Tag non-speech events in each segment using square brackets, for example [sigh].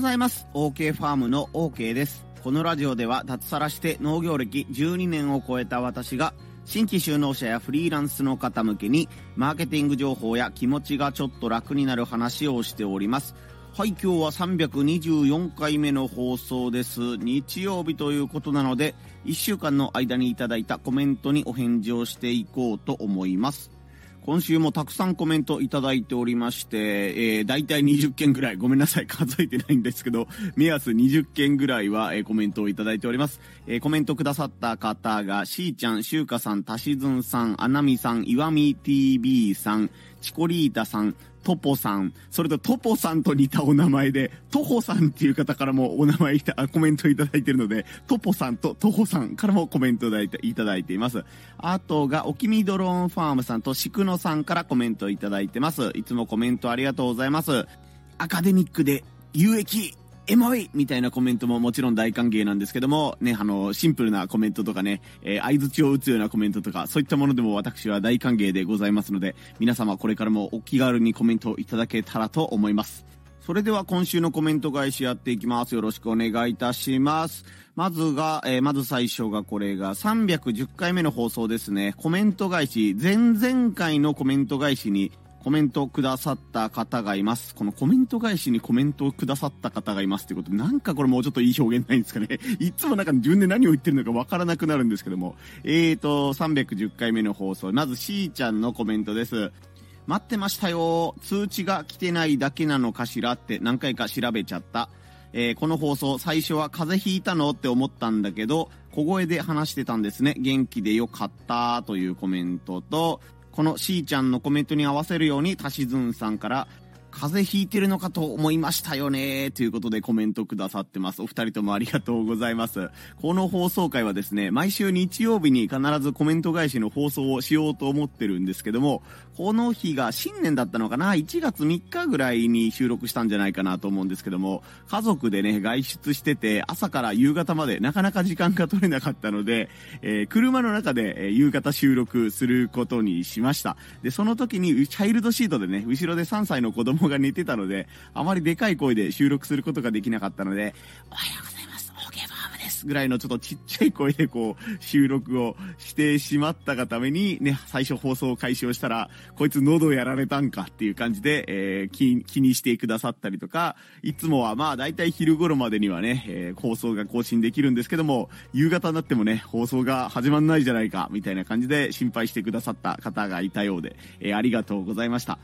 ございます。OK ファームの OK です。このラジオでは脱サラして農業歴12年を超えた私が新規就農者やフリーランスの方向けにマーケティング情報や気持ちがちょっと楽になる話をしております。はい、今日は324回目の放送です。日曜日ということなので、1週間の間にいただいたコメントにお返事をしていこうと思います。今週もたくさんコメントいただいておりまして、えー、大体20件ぐらい、ごめんなさい、[laughs] 数えてないんですけど、目安20件ぐらいは、えー、コメントをいただいております。えー、コメントくださった方が、しーちゃん、しゅうかさん、たしずんさん、あなみさん、いわみ TV さん、チコリータさん、トポさん、それとトポさんと似たお名前で、トホさんっていう方からもお名前いた、コメントいただいてるので、トポさんとトホさんからもコメントいただいていただいています。あとが、おきみドローンファームさんとしくのさんからコメントいただいてます。いつもコメントありがとうございます。アカデミックで有益エモいみたいなコメントももちろん大歓迎なんですけども、ね、あの、シンプルなコメントとかね、えー、相槌を打つようなコメントとか、そういったものでも私は大歓迎でございますので、皆様これからもお気軽にコメントいただけたらと思います。それでは今週のコメント返しやっていきます。よろしくお願いいたします。まずが、えー、まず最初がこれが310回目の放送ですね。コメント返し、前々回のコメント返しにコメントをくださった方がいます。このコメント返しにコメントをくださった方がいますってことで、なんかこれもうちょっといい表現ないんですかね。[laughs] いつもなんか自分で何を言ってるのかわからなくなるんですけども。えーと、310回目の放送。まず、しーちゃんのコメントです。待ってましたよ。通知が来てないだけなのかしらって何回か調べちゃった。えー、この放送、最初は風邪ひいたのって思ったんだけど、小声で話してたんですね。元気でよかったというコメントと、このしーちゃんのコメントに合わせるように、たしずんさんから、風邪ひいてるのかと思いましたよねということでコメントくださってます。お二人ともありがとうございます。この放送回はですね、毎週日曜日に必ずコメント返しの放送をしようと思ってるんですけども、この日が新年だったのかな ?1 月3日ぐらいに収録したんじゃないかなと思うんですけども、家族でね、外出してて、朝から夕方までなかなか時間が取れなかったので、えー、車の中で、え、夕方収録することにしました。で、その時にチャイルドシートでね、後ろで3歳の子供が寝てたので、あまりでかい声で収録することができなかったので、おはようございます。ぐらいのちょっとちっちゃい声でこう収録をしてしまったがためにね、最初放送開始をしたら、こいつ喉やられたんかっていう感じで、えー、気気にしてくださったりとか、いつもはまあ大体昼頃までにはね、えー、放送が更新できるんですけども、夕方になってもね、放送が始まんないじゃないか、みたいな感じで心配してくださった方がいたようで、えー、ありがとうございました。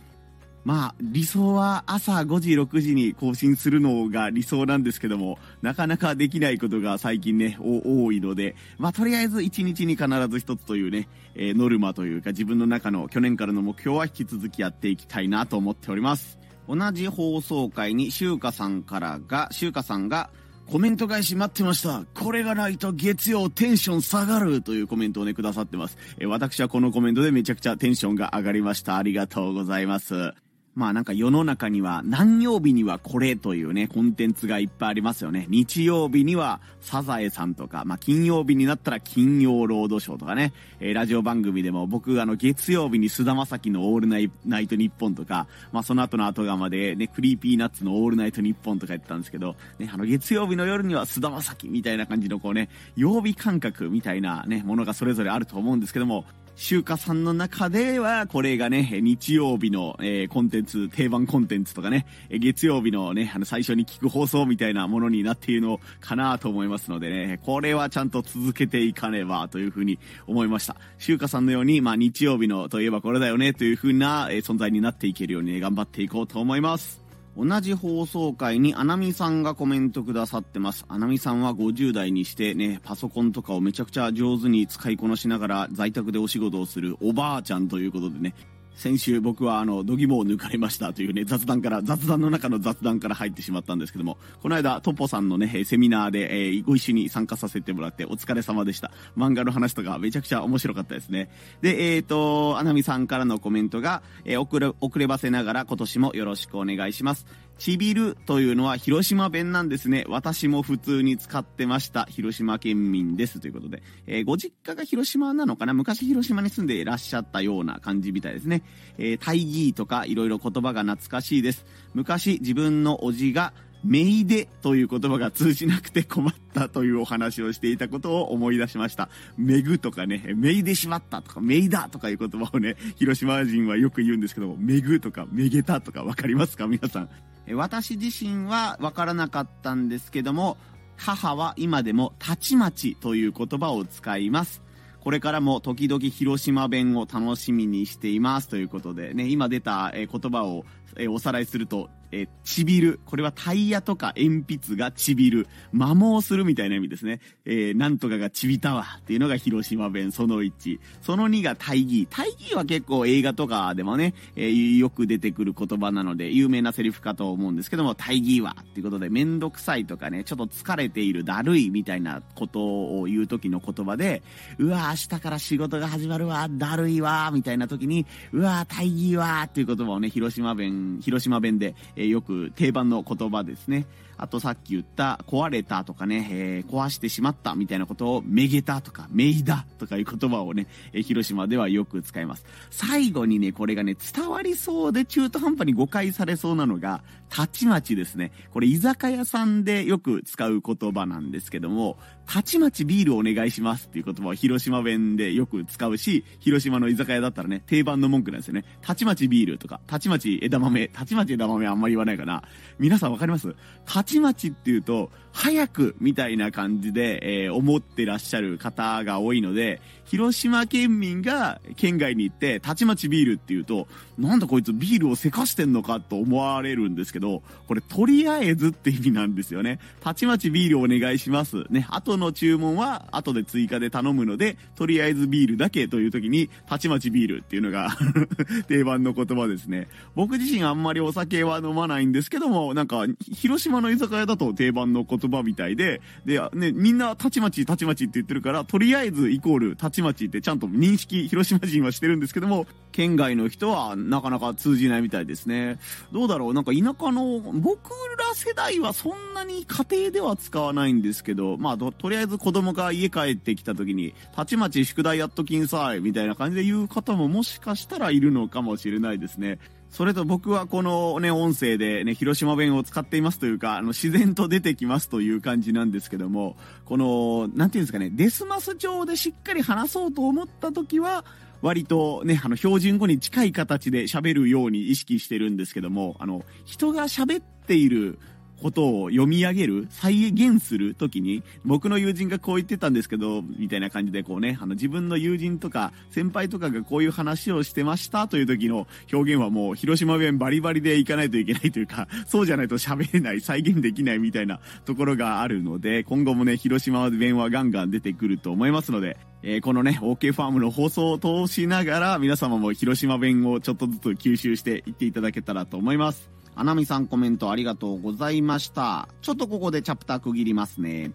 まあ、理想は朝5時、6時に更新するのが理想なんですけども、なかなかできないことが最近ね、多いので、まあ、とりあえず1日に必ず1つというね、えー、ノルマというか自分の中の去年からの目標は引き続きやっていきたいなと思っております。同じ放送回に、しゅうかさんからが、しゅうかさんが、コメント返し待ってました。これがないと月曜テンション下がるというコメントをね、くださってます。え私はこのコメントでめちゃくちゃテンションが上がりました。ありがとうございます。まあなんか世の中には何曜日にはこれというね、コンテンツがいっぱいありますよね。日曜日にはサザエさんとか、まあ金曜日になったら金曜ロードショーとかね、えー、ラジオ番組でも僕あの月曜日に菅田将暉のオールナイトニッポンとか、まあその後の後釜でね、クリーピーナッツのオールナイトニッポンとか言ってたんですけど、ね、あの月曜日の夜には菅田将暉みたいな感じのこうね、曜日感覚みたいなね、ものがそれぞれあると思うんですけども、週華さんの中では、これがね、日曜日の、えー、コンテンツ、定番コンテンツとかね、月曜日のね、あの、最初に聞く放送みたいなものになっているのかなと思いますのでね、これはちゃんと続けていかねばというふうに思いました。週華さんのように、まあ、日曜日のといえばこれだよねというふうな、えー、存在になっていけるように、ね、頑張っていこうと思います。同じ放送回にアナミさんがコメントくださってます。アナミさんは50代にしてね、パソコンとかをめちゃくちゃ上手に使いこなしながら在宅でお仕事をするおばあちゃんということでね、先週僕はあの、度肝を抜かれましたというね、雑談から、雑談の中の雑談から入ってしまったんですけども、この間、トポさんのね、セミナーで、えー、ご一緒に参加させてもらってお疲れ様でした。漫画の話とかめちゃくちゃ面白かったですね。で、えっ、ー、と、アナミさんからのコメントが、えー、遅れ、遅ればせながら今年もよろしくお願いします。ちびるというのは広島弁なんですね。私も普通に使ってました。広島県民です。ということで。えー、ご実家が広島なのかな昔広島に住んでいらっしゃったような感じみたいですね。えー、大義とか色々言葉が懐かしいです。昔自分のおじがめいでという言葉が通じなくて困ったというお話をしていたことを思い出しました。めぐとかね、めいでしまったとか、めいだとかいう言葉をね、広島人はよく言うんですけども、めぐとかめげたとかわかりますか？皆さん。私自身はわからなかったんですけども、母は今でもたちまちという言葉を使います。これからも時々広島弁を楽しみにしていますということでね、今出た言葉をおさらいすると、えちびる。これはタイヤとか鉛筆がちびる。摩耗するみたいな意味ですね。えー、なんとかがちびたわっていうのが広島弁その1。その2が大義。大義は結構映画とかでもね、えー、よく出てくる言葉なので、有名なセリフかと思うんですけども、大義はっていうことで、めんどくさいとかね、ちょっと疲れている、だるいみたいなことを言う時の言葉で、うわ、明日から仕事が始まるわ、だるいわ、みたいな時に、うわ、大義はっていう言葉をね、広島弁、広島弁で、え、よく定番の言葉ですね。あとさっき言った壊れたとかね、えー、壊してしまったみたいなことをめげたとかめいだとかいう言葉をね、えー、広島ではよく使います。最後にね、これがね、伝わりそうで中途半端に誤解されそうなのが、たちまちですね。これ居酒屋さんでよく使う言葉なんですけども、たちまちビールお願いしますっていう言葉を広島弁でよく使うし、広島の居酒屋だったらね、定番の文句なんですよね。たちまちビールとか、たちまち枝豆、たちまち枝豆あんまり言わないかな。皆さんわかります？たちまちっていうと、早くみたいな感じで、えー、思ってらっしゃる方が多いので、広島県民が県外に行って、たちまちビールって言うと、なんだこいつビールをせかしてんのかと思われるんですけど、これとりあえずって意味なんですよね。たちまちビールお願いします。ね、後の注文は後で追加で頼むので、とりあえずビールだけという時に、たちまちビールっていうのが [laughs] 定番の言葉ですね。僕自身あんまりお酒は飲まないんですけども、なんか、広島の居酒屋だと定番の言葉みたいで、で、ね、みんなたちまちたちまちって言ってるから、とりあえずイコールたちまちってちゃんと認識、広島人はしてるんですけども、県外の人はなかなか通じないみたいですね。どうだろう？なんか田舎の、僕ら世代はそんなに家庭では使わないんですけど、まあ、とりあえず子供が家帰ってきた時に、たちまち宿題やっときんさい、みたいな感じで言う方ももしかしたらいるのかもしれないですね。それと僕はこのね、音声でね、広島弁を使っていますというか、あの、自然と出てきますという感じなんですけども、この、なんていうんですかね、デスマス調でしっかり話そうと思った時は、割とね、あの、標準語に近い形で喋るように意識してるんですけども、あの、人が喋っていることを読み上げる、再現するときに、僕の友人がこう言ってたんですけど、みたいな感じでこうね、あの自分の友人とか先輩とかがこういう話をしてましたという時の表現はもう広島弁バリバリでいかないといけないというか、[laughs] そうじゃないと喋れない、再現できないみたいなところがあるので、今後もね、広島弁はガンガン出てくると思いますので、えー、このね、OK ファームの放送を通しながら、皆様も広島弁をちょっとずつ吸収していっていただけたらと思います。アナミさんコメントありがとうございました。ちょっとここでチャプター区切りますね。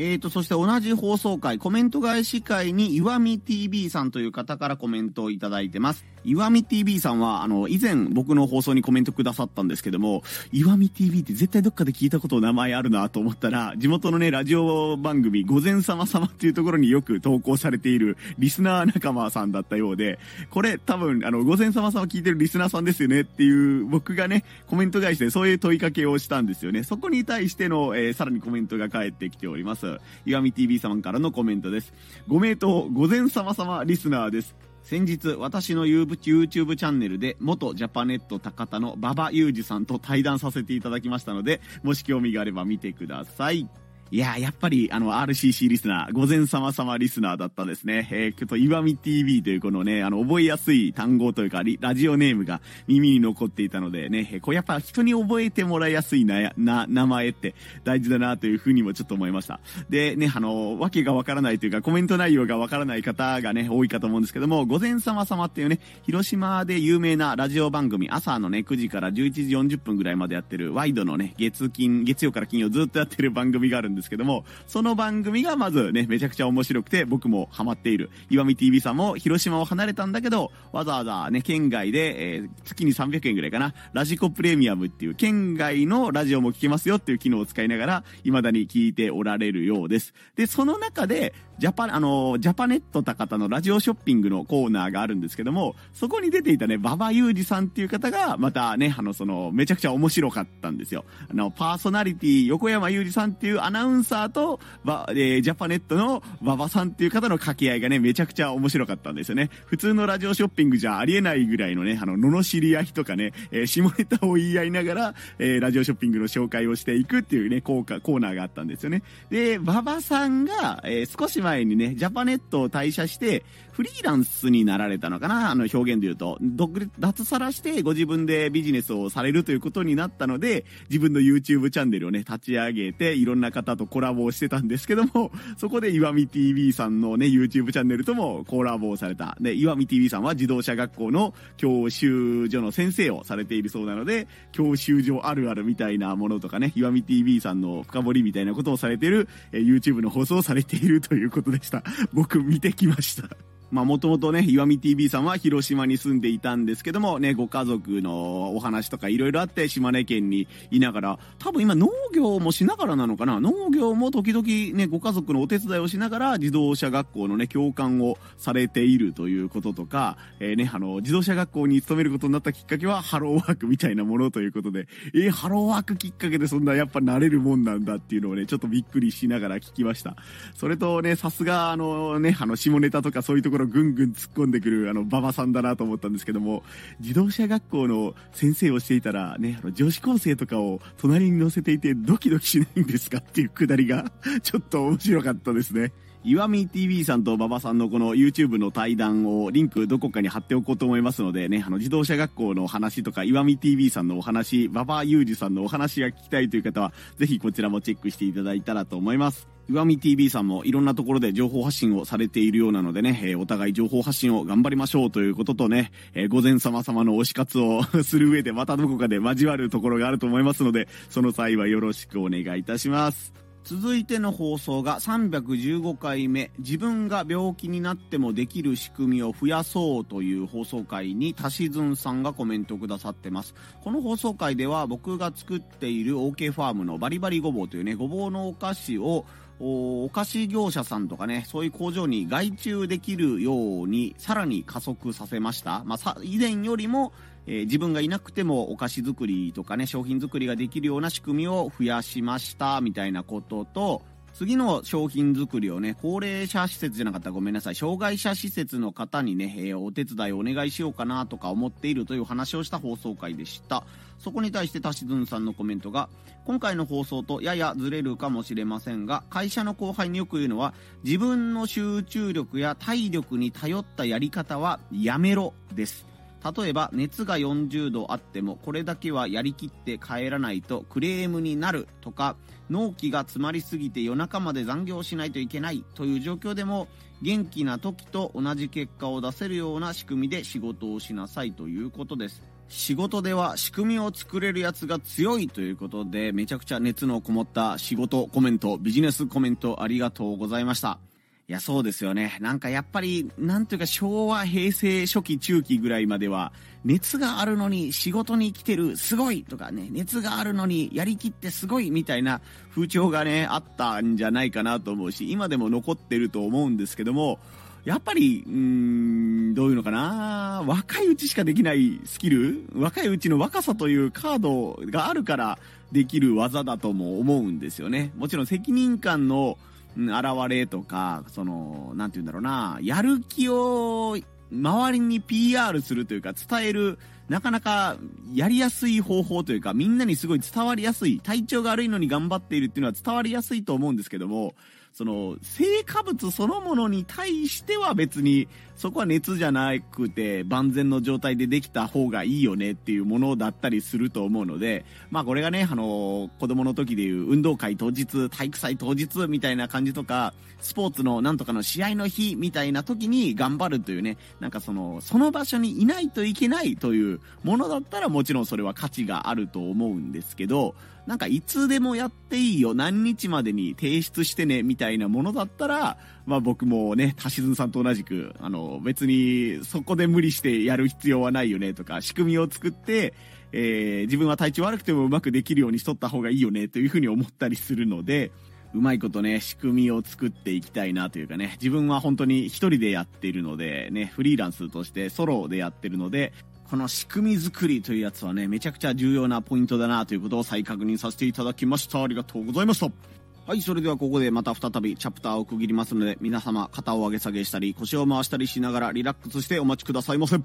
えーと、そして同じ放送回、コメント返し会に、岩見 TV さんという方からコメントをいただいてます。岩見 TV さんは、あの、以前僕の放送にコメントくださったんですけども、岩見 TV って絶対どっかで聞いたこと名前あるなと思ったら、地元のね、ラジオ番組、午前様様っていうところによく投稿されているリスナー仲間さんだったようで、これ多分、あの、午前様様聞いてるリスナーさんですよねっていう、僕がね、コメント返してそういう問いかけをしたんですよね。そこに対しての、えー、さらにコメントが返ってきております。岩見 TV 様からのコメントです。ご名答、午前様様リスナーです。先日、私の YouTube チャンネルで、元ジャパネット高田の馬場裕二さんと対談させていただきましたので、もし興味があれば見てください。いややっぱり、あの、RCC リスナー、午前様様リスナーだったですね。えー、と、岩見 TV というこのね、あの、覚えやすい単語というか、ラジオネームが耳に残っていたのでね、えー、こうやっぱ人に覚えてもらいやすいな、な、名前って大事だなというふうにもちょっと思いました。で、ね、あの、わけがわからないというか、コメント内容がわからない方がね、多いかと思うんですけども、午前様様っていうね、広島で有名なラジオ番組、朝のね、9時から11時40分ぐらいまでやってる、ワイドのね、月金、月曜から金曜ずっとやってる番組があるんで、ですけども、その番組がまずね、めちゃくちゃ面白くて、僕もハマっている。岩見 TV さんも広島を離れたんだけど、わざわざね、県外で、えー、月に300円ぐらいかな、ラジコプレミアムっていう県外のラジオも聞けますよっていう機能を使いながら、未だに聞いておられるようです。で、その中で、ジャパ、あの、ジャパネット高田のラジオショッピングのコーナーがあるんですけども、そこに出ていたね、馬場裕二さんっていう方が、またね、あの、その、めちゃくちゃ面白かったんですよ。あの、パーソナリティ、横山裕二さんっていうアナウンンサーと、ば、えー、ジャパネットの馬場さんっていう方の掛け合いがね、めちゃくちゃ面白かったんですよね。普通のラジオショッピングじゃありえないぐらいのね、あの、罵り合いとかね、えー、下ネタを言い合いながら、えー、ラジオショッピングの紹介をしていくっていうね、効果コーナーがあったんですよね。で、馬場さんが、えー、少し前にね、ジャパネットを退社して、フリーランスになられたのかな？あの表現で言うと。独脱サラしてご自分でビジネスをされるということになったので、自分の YouTube チャンネルをね、立ち上げて、いろんな方とコラボをしてたんですけども、[laughs] そこで岩見 TV さんのね、YouTube チャンネルともコラボをされた。で、岩見 TV さんは自動車学校の教習所の先生をされているそうなので、教習所あるあるみたいなものとかね、岩見 TV さんの深掘りみたいなことをされている、え YouTube の放送をされているということでした。僕見てきました。まあもともとね、岩見 TV さんは広島に住んでいたんですけども、ね、ご家族のお話とかいろいろあって島根県にいながら、多分今農業もしながらなのかな？農業も時々ね、ご家族のお手伝いをしながら自動車学校のね、教官をされているということとか、えー、ね、あの、自動車学校に勤めることになったきっかけはハローワークみたいなものということで、えー、ハローワークきっかけでそんなやっぱ慣れるもんなんだっていうのをね、ちょっとびっくりしながら聞きました。それとね、さすがあのね、あの、下ネタとかそういうところぐんぐん突っ込んでくる、あの、馬場さんだなと思ったんですけども、自動車学校の先生をしていたら、ね、あの、女子高生とかを隣に乗せていてドキドキしないんですかっていうくだりが、ちょっと面白かったですね。岩見 TV さんと馬場さんのこの YouTube の対談をリンクどこかに貼っておこうと思いますのでね、あの自動車学校の話とか岩見 TV さんのお話、馬場裕二さんのお話が聞きたいという方は、ぜひこちらもチェックしていただいたらと思います。岩見 TV さんもいろんなところで情報発信をされているようなのでね、えー、お互い情報発信を頑張りましょうということとね、えー、午前様様の推し活をする上でまたどこかで交わるところがあると思いますので、その際はよろしくお願いいたします。続いての放送が315回目自分が病気になってもできる仕組みを増やそうという放送回にたしずんさんがコメントくださってますこの放送回では僕が作っている OK ファームのバリバリごぼうというねごぼうのお菓子をお菓子業者さんとかね、そういう工場に外注できるように、さらに加速させました。まあ、以前よりも、え、自分がいなくてもお菓子作りとかね、商品作りができるような仕組みを増やしました、みたいなことと、次の商品作りをね、高齢者施設じゃなかったらごめんなさい、障害者施設の方にね、えー、お手伝いをお願いしようかなとか思っているという話をした放送回でした。そこに対してタシズンさんのコメントが、今回の放送とややずれるかもしれませんが、会社の後輩によく言うのは、自分の集中力や体力に頼ったやり方はやめろです。例えば熱が40度あってもこれだけはやりきって帰らないとクレームになるとか納期が詰まりすぎて夜中まで残業しないといけないという状況でも元気な時と同じ結果を出せるような仕組みで仕事をしなさいということです。仕事では仕組みを作れるやつが強いということでめちゃくちゃ熱のこもった仕事コメントビジネスコメントありがとうございました。いや、そうですよね。なんかやっぱり、なんというか昭和、平成、初期、中期ぐらいまでは、熱があるのに仕事に来てる、すごいとかね、熱があるのにやりきってすごいみたいな風潮がね、あったんじゃないかなと思うし、今でも残ってると思うんですけども、やっぱり、うーん、どういうのかな若いうちしかできないスキル若いうちの若さというカードがあるからできる技だとも思うんですよね。もちろん責任感の現れとか、その、なんて言うんだろうな、やる気を周りに PR するというか伝える、なかなかやりやすい方法というか、みんなにすごい伝わりやすい、体調が悪いのに頑張っているっていうのは伝わりやすいと思うんですけども、その、成果物そのものに対しては別に、そこは熱じゃなくて、万全の状態でできた方がいいよねっていうものだったりすると思うので、まあこれがね、あの、子供の時でいう運動会当日、体育祭当日みたいな感じとか、スポーツのなんとかの試合の日みたいな時に頑張るというね、なんかその、その場所にいないといけないというものだったらもちろんそれは価値があると思うんですけど、なんかいつでもやっていいよ、何日までに提出してね、みたいなものだったら、まあ僕もね、たしずんさんと同じく、あの、別にそこで無理してやる必要はないよね、とか、仕組みを作って、えー、自分は体調悪くてもうまくできるようにしとった方がいいよね、というふうに思ったりするので、うまいことね、仕組みを作っていきたいなというかね、自分は本当に一人でやっているので、ね、フリーランスとしてソロでやってるので、この仕組み作りというやつはね、めちゃくちゃ重要なポイントだなということを再確認させていただきました。ありがとうございました。はい、それではここでまた再びチャプターを区切りますので、皆様肩を上げ下げしたり腰を回したりしながらリラックスしてお待ちくださいませ。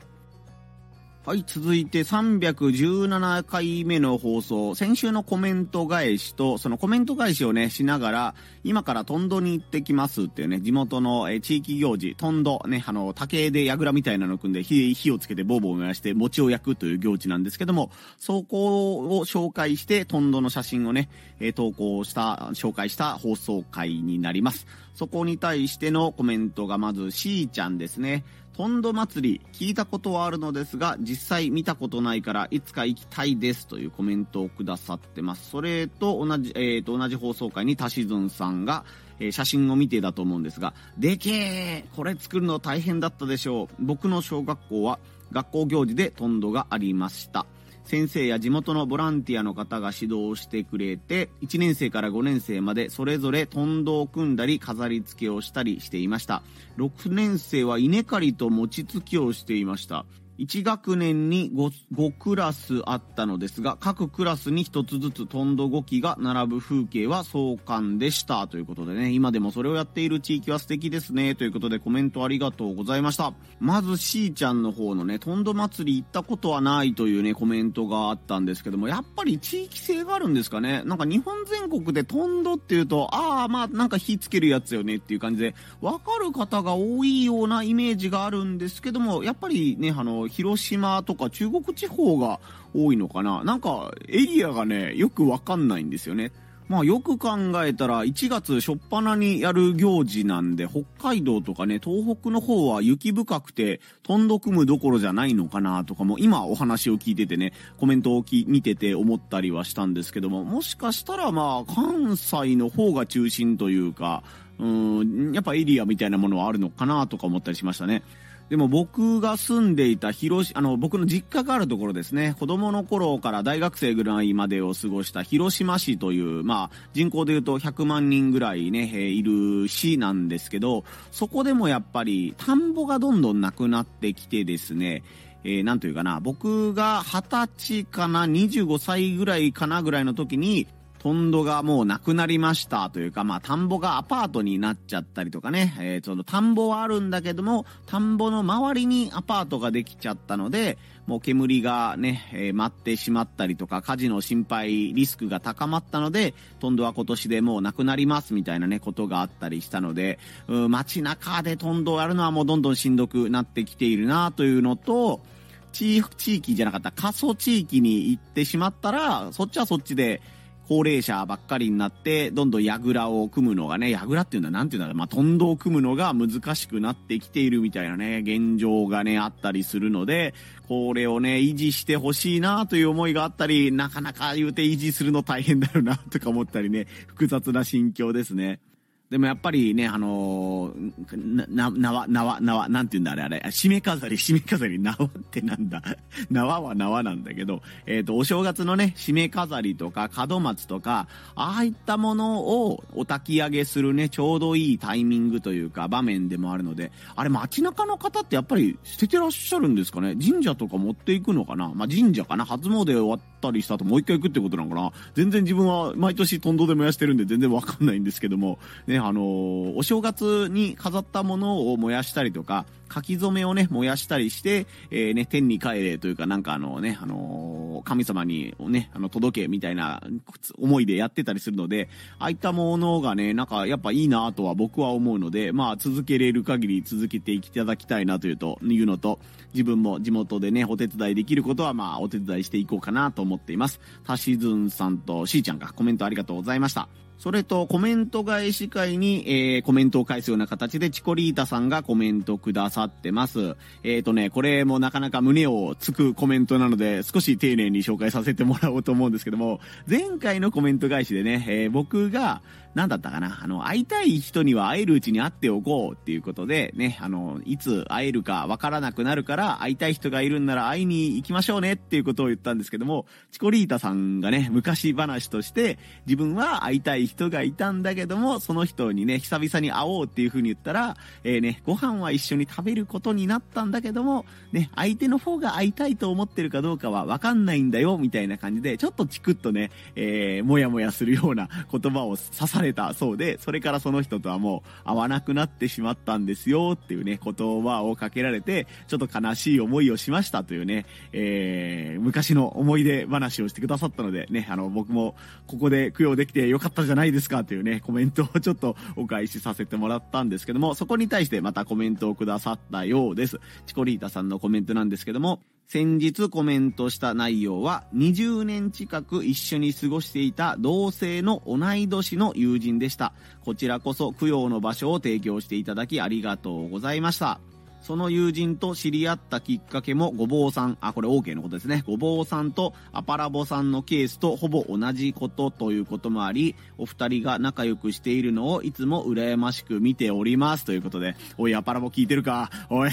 はい、続いて317回目の放送、先週のコメント返しと、そのコメント返しをね、しながら、今からトンドに行ってきますっていうね、地元のえ地域行事、トンド、ね、あの、竹で櫓みたいなのを組んで火、火をつけてボーボー燃やして餅を焼くという行事なんですけども、そこを紹介して、トンドの写真をね、え投稿した、紹介した放送回になります。そこに対してのコメントがまず、しーちゃんですね。トンド祭り聞いたことはあるのですが実際見たことないからいつか行きたいですというコメントをくださってます。それと同じ,、えー、と同じ放送回にたしずんさんが、えー、写真を見てだと思うんですがでけえこれ作るの大変だったでしょう。僕の小学校は学校行事でトンドがありました。先生や地元のボランティアの方が指導してくれて1年生から5年生までそれぞれトンドを組んだり飾り付けをしたりしていました。6年生は稲刈りと餅つきをしていました。1学年に 5, 5, クラスあったのですが各クラスに1つずつトンド5機が並ぶ風景は壮観でした。ということでね今でもそれをやっている地域は素敵ですね。ということでコメントありがとうございました。まずしーちゃんの方のねトンド祭り行ったことはないというねコメントがあったんですけどもやっぱり地域性があるんですかね。なんか日本全国でトンドっていうとああまあなんか火つけるやつよねっていう感じでわかる方が多いようなイメージがあるんですけどもやっぱりねあの広島とか中国地方が多いのかな？なんかエリアがね、よくわかんないんですよね。まあよく考えたら1月初っ端にやる行事なんで北海道とかね東北の方は雪深くてとんど組むどころじゃないのかなとかも今お話を聞いててねコメントを見てて思ったりはしたんですけどももしかしたらまあ関西の方が中心というかうんやっぱエリアみたいなものはあるのかなとか思ったりしましたね。でも僕が住んでいた広あの、僕の実家があるところですね、子供の頃から大学生ぐらいまでを過ごした広島市という、まあ、人口で言うと100万人ぐらいね、え、いる市なんですけど、そこでもやっぱり田んぼがどんどんなくなってきてですね、えー、というかな、僕が20歳かな、25歳ぐらいかなぐらいの時に、トンドがもうなくなりましたというか、まあ、田んぼがアパートになっちゃったりとかね、えー、その田んぼはあるんだけども、田んぼの周りにアパートができちゃったので、もう煙がね、えー、舞ってしまったりとか、火事の心配、リスクが高まったので、トンドは今年でもうなくなりますみたいなね、ことがあったりしたので、う街中でトンドをやるのはもうどんどんしんどくなってきているなというのと、地域じゃなかった過疎地域に行ってしまったら、そっちはそっちで、高齢者ばっかりになって、どんどん櫓を組むのがね、櫓っていうのは何て言うんだろう、まあ、トンドを組むのが難しくなってきているみたいなね、現状がね、あったりするので、これをね、維持してほしいなという思いがあったり、なかなか言うて維持するの大変だよなとか思ったりね、複雑な心境ですね。でもやっぱりね、あのー、な、縄、縄、縄、なんて言うんだあれあれ、締め飾り、[laughs] 締め飾り、縄ってなんだ。[laughs] 縄は縄なんだけど、えっ、ー、と、お正月のね、締め飾りとか、門松とか、ああいったものをお焚き上げするね、ちょうどいいタイミングというか、場面でもあるので、あれ街中の方ってやっぱり捨ててらっしゃるんですかね？神社とか持っていくのかな？まあ、神社かな？初詣終わったりした後もう一回行くってことなのかな？全然自分は毎年トンドで燃やしてるんで全然わかんないんですけども、ね、あのー、お正月に飾ったものを燃やしたりとか、書き初めをね、燃やしたりして、えー、ね、天に帰れというか、なんかあのね、あのー、神様にね、あの、届けみたいな思いでやってたりするので、ああいったものがね、なんかやっぱいいなとは僕は思うので、まあ続けれる限り続けていただきたいなというと、いうのと、自分も地元でね、お手伝いできることはまあお手伝いしていこうかなと思っています。たしずんさんとしーちゃんがコメントありがとうございました。それとコメント返し会に、えー、コメントを返すような形でチコリータさんがコメントくださってます。えっ、ー、とね、これもなかなか胸をつくコメントなので少し丁寧に紹介させてもらおうと思うんですけども、前回のコメント返しでね、えー、僕が何だったかな？あの、会いたい人には会えるうちに会っておこうっていうことで、ね、あの、いつ会えるかわからなくなるから、会いたい人がいるんなら会いに行きましょうねっていうことを言ったんですけども、チコリータさんがね、昔話として、自分は会いたい人がいたんだけども、その人にね、久々に会おうっていう風に言ったら、えー、ね、ご飯は一緒に食べることになったんだけども、ね、相手の方が会いたいと思ってるかどうかはわかんないんだよ、みたいな感じで、ちょっとチクッとね、えー、もやもやするような言葉を刺されたそうで、それからその人とはもう会わなくなってしまったんですよっていうね、言葉をかけられて、ちょっと悲しい思いをしましたというね、えー、昔の思い出話をしてくださったので、ね、あの、僕もここで供養できてよかったじゃないですかというね、コメントをちょっとお返しさせてもらったんですけども、そこに対してまたコメントをくださったようです。チコリータさんのコメントなんですけども、先日コメントした内容は20年近く一緒に過ごしていた同性の同い年の友人でした。こちらこそ供養の場所を提供していただきありがとうございました。その友人と知り合ったきっかけもごぼうさん、あ、これ OK のことですね。ごぼうさんとアパラボさんのケースとほぼ同じことということもあり、お二人が仲良くしているのをいつも羨ましく見ております。ということで、おい、アパラボ聞いてるか？おい。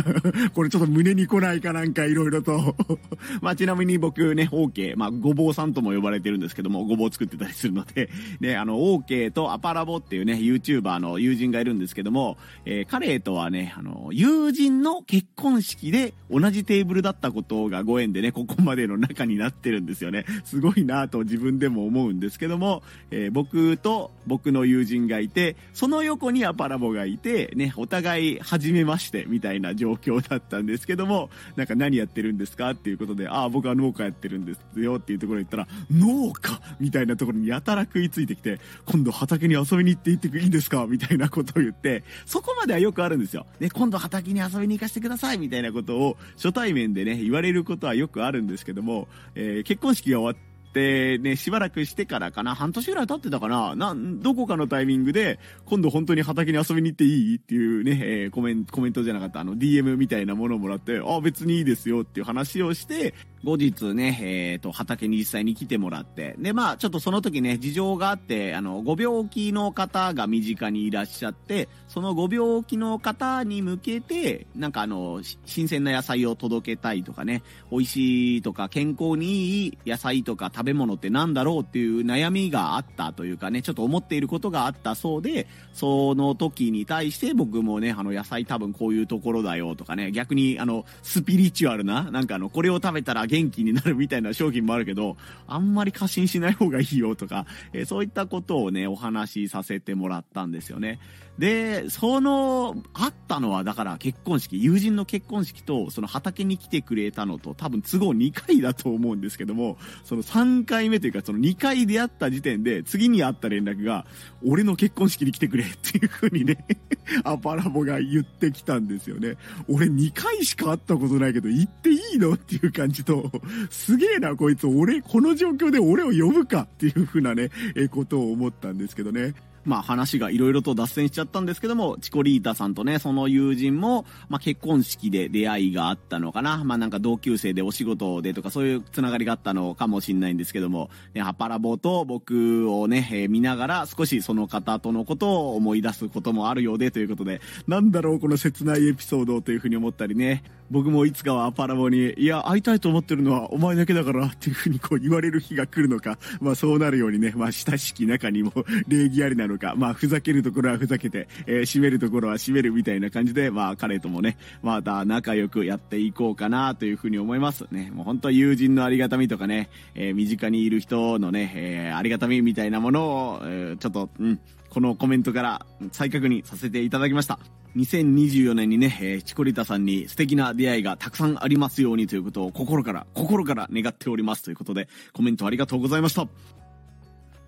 [laughs] これちょっと胸に来ないかなんかいろいろと。[laughs] まあちなみに僕ね、OK、まあごぼうさんとも呼ばれてるんですけども、ごぼう作ってたりするので、[laughs] ね、あの、OK とアパラボっていうね、YouTuber の友人がいるんですけども、えー、彼とはね、あの、友人の結婚式で同じテーブルだったことがご縁でね、[laughs] ここまでの仲になってるんですよね。すごいなぁと自分でも思うんですけども、えー、僕と僕の友人がいて、その横にアパラボがいて、ね、お互い初めましてみたいな状況だったんですけども、なんか何やってるんですかっていうことで、ああ、僕は農家やってるんですよっていうところに言ったら、農家みたいなところにやたら食いついてきて、今度畑に遊びに行って行っていいんですか？みたいなことを言って、そこまではよくあるんですよ。ね、今度畑先に遊びに行かせてくださいみたいなことを初対面でね、言われることはよくあるんですけども、えー、結婚式が終わって、で、ね、しばらくしてからかな、半年ぐらい経ってたかな、な、どこかのタイミングで、今度本当に畑に遊びに行っていい？っていうね、えー、コメント、コメントじゃなかった、あの、DM みたいなものをもらって、あ、別にいいですよっていう話をして、後日ね、えっ、ー、と、畑に実際に来てもらって、で、まあ、ちょっとその時ね、事情があって、あの、ご病気の方が身近にいらっしゃって、そのご病気の方に向けて、なんかあの、新鮮な野菜を届けたいとかね、美味しいとか健康にいい野菜とか食べ物ってなんだろうっていう悩みがあったというかね、ちょっと思っていることがあったそうで、その時に対して僕もね、あの、野菜多分こういうところだよとかね、逆にあの、スピリチュアルな、なんかあの、これを食べたら元気になるみたいな商品もあるけど、あんまり過信しない方がいいよとか、えー、そういったことをね、お話しさせてもらったんですよね。で、その、あったのは、だから結婚式、友人の結婚式と、その畑に来てくれたのと、多分都合2回だと思うんですけども、その3回目というか、その2回出会った時点で、次に会った連絡が、俺の結婚式に来てくれっていう風にね [laughs] アパラボが言ってきたんですよね。俺2回しか会ったことないけど、行っていいのっていう感じと、すげえな、こいつ、俺、この状況で俺を呼ぶかっていう風なね、え、ことを思ったんですけどね。まあ話が色々と脱線しちゃったんですけども、チコリータさんとね、その友人も、まあ結婚式で出会いがあったのかな。まあなんか同級生でお仕事でとかそういうつながりがあったのかもしれないんですけども、ね、ハパラボと僕をね、えー、見ながら少しその方とのことを思い出すこともあるようでということで、なんだろうこの切ないエピソードというふうに思ったりね、僕もいつかはパラボに、いや、会いたいと思ってるのはお前だけだからっていうふうにこう言われる日が来るのか、まあそうなるようにね、まあ親しき中にも礼儀ありなのか、まあふざけるところはふざけて、えー、締めるところは締めるみたいな感じで、まあ彼ともね、また仲良くやっていこうかなというふうに思いますね。もう本当友人のありがたみとかね、えー、身近にいる人のね、えー、ありがたみみたいなものを、えー、ちょっと、うん、このコメントから再確認させていただきました。2024年にね、えー、チコリタさんに素敵な出会いがたくさんありますようにということを心から、心から願っておりますということで、コメントありがとうございました。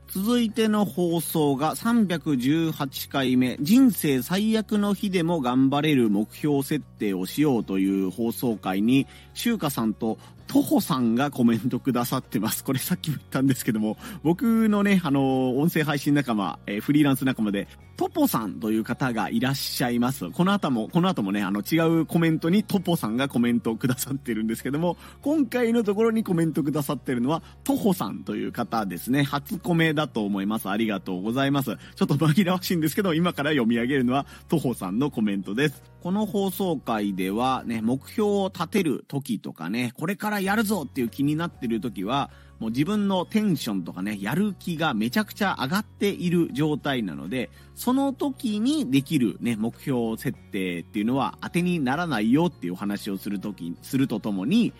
続いての放送が318回目、人生最悪の日でも頑張れる目標設定をしようという放送回に、シュウカさんとトホさんがコメントくださってます。これさっきも言ったんですけども、僕のね、あの、音声配信仲間、えー、フリーランス仲間で、トポさんという方がいらっしゃいます。この後も、この後もね、あの、違うコメントにトポさんがコメントをくださってるんですけども、今回のところにコメントくださってるのは、トホさんという方ですね。初コメだと思います。ありがとうございます。ちょっと紛らわしいんですけど、今から読み上げるのは、トホさんのコメントです。この放送回ではね、目標を立てる時とかね、これからやるぞっていう気になってる時は、もう自分のテンションとかね、やる気がめちゃくちゃ上がっている状態なので、その時にできるね、目標設定っていうのは当てにならないよっていうお話をするとき、するとともに、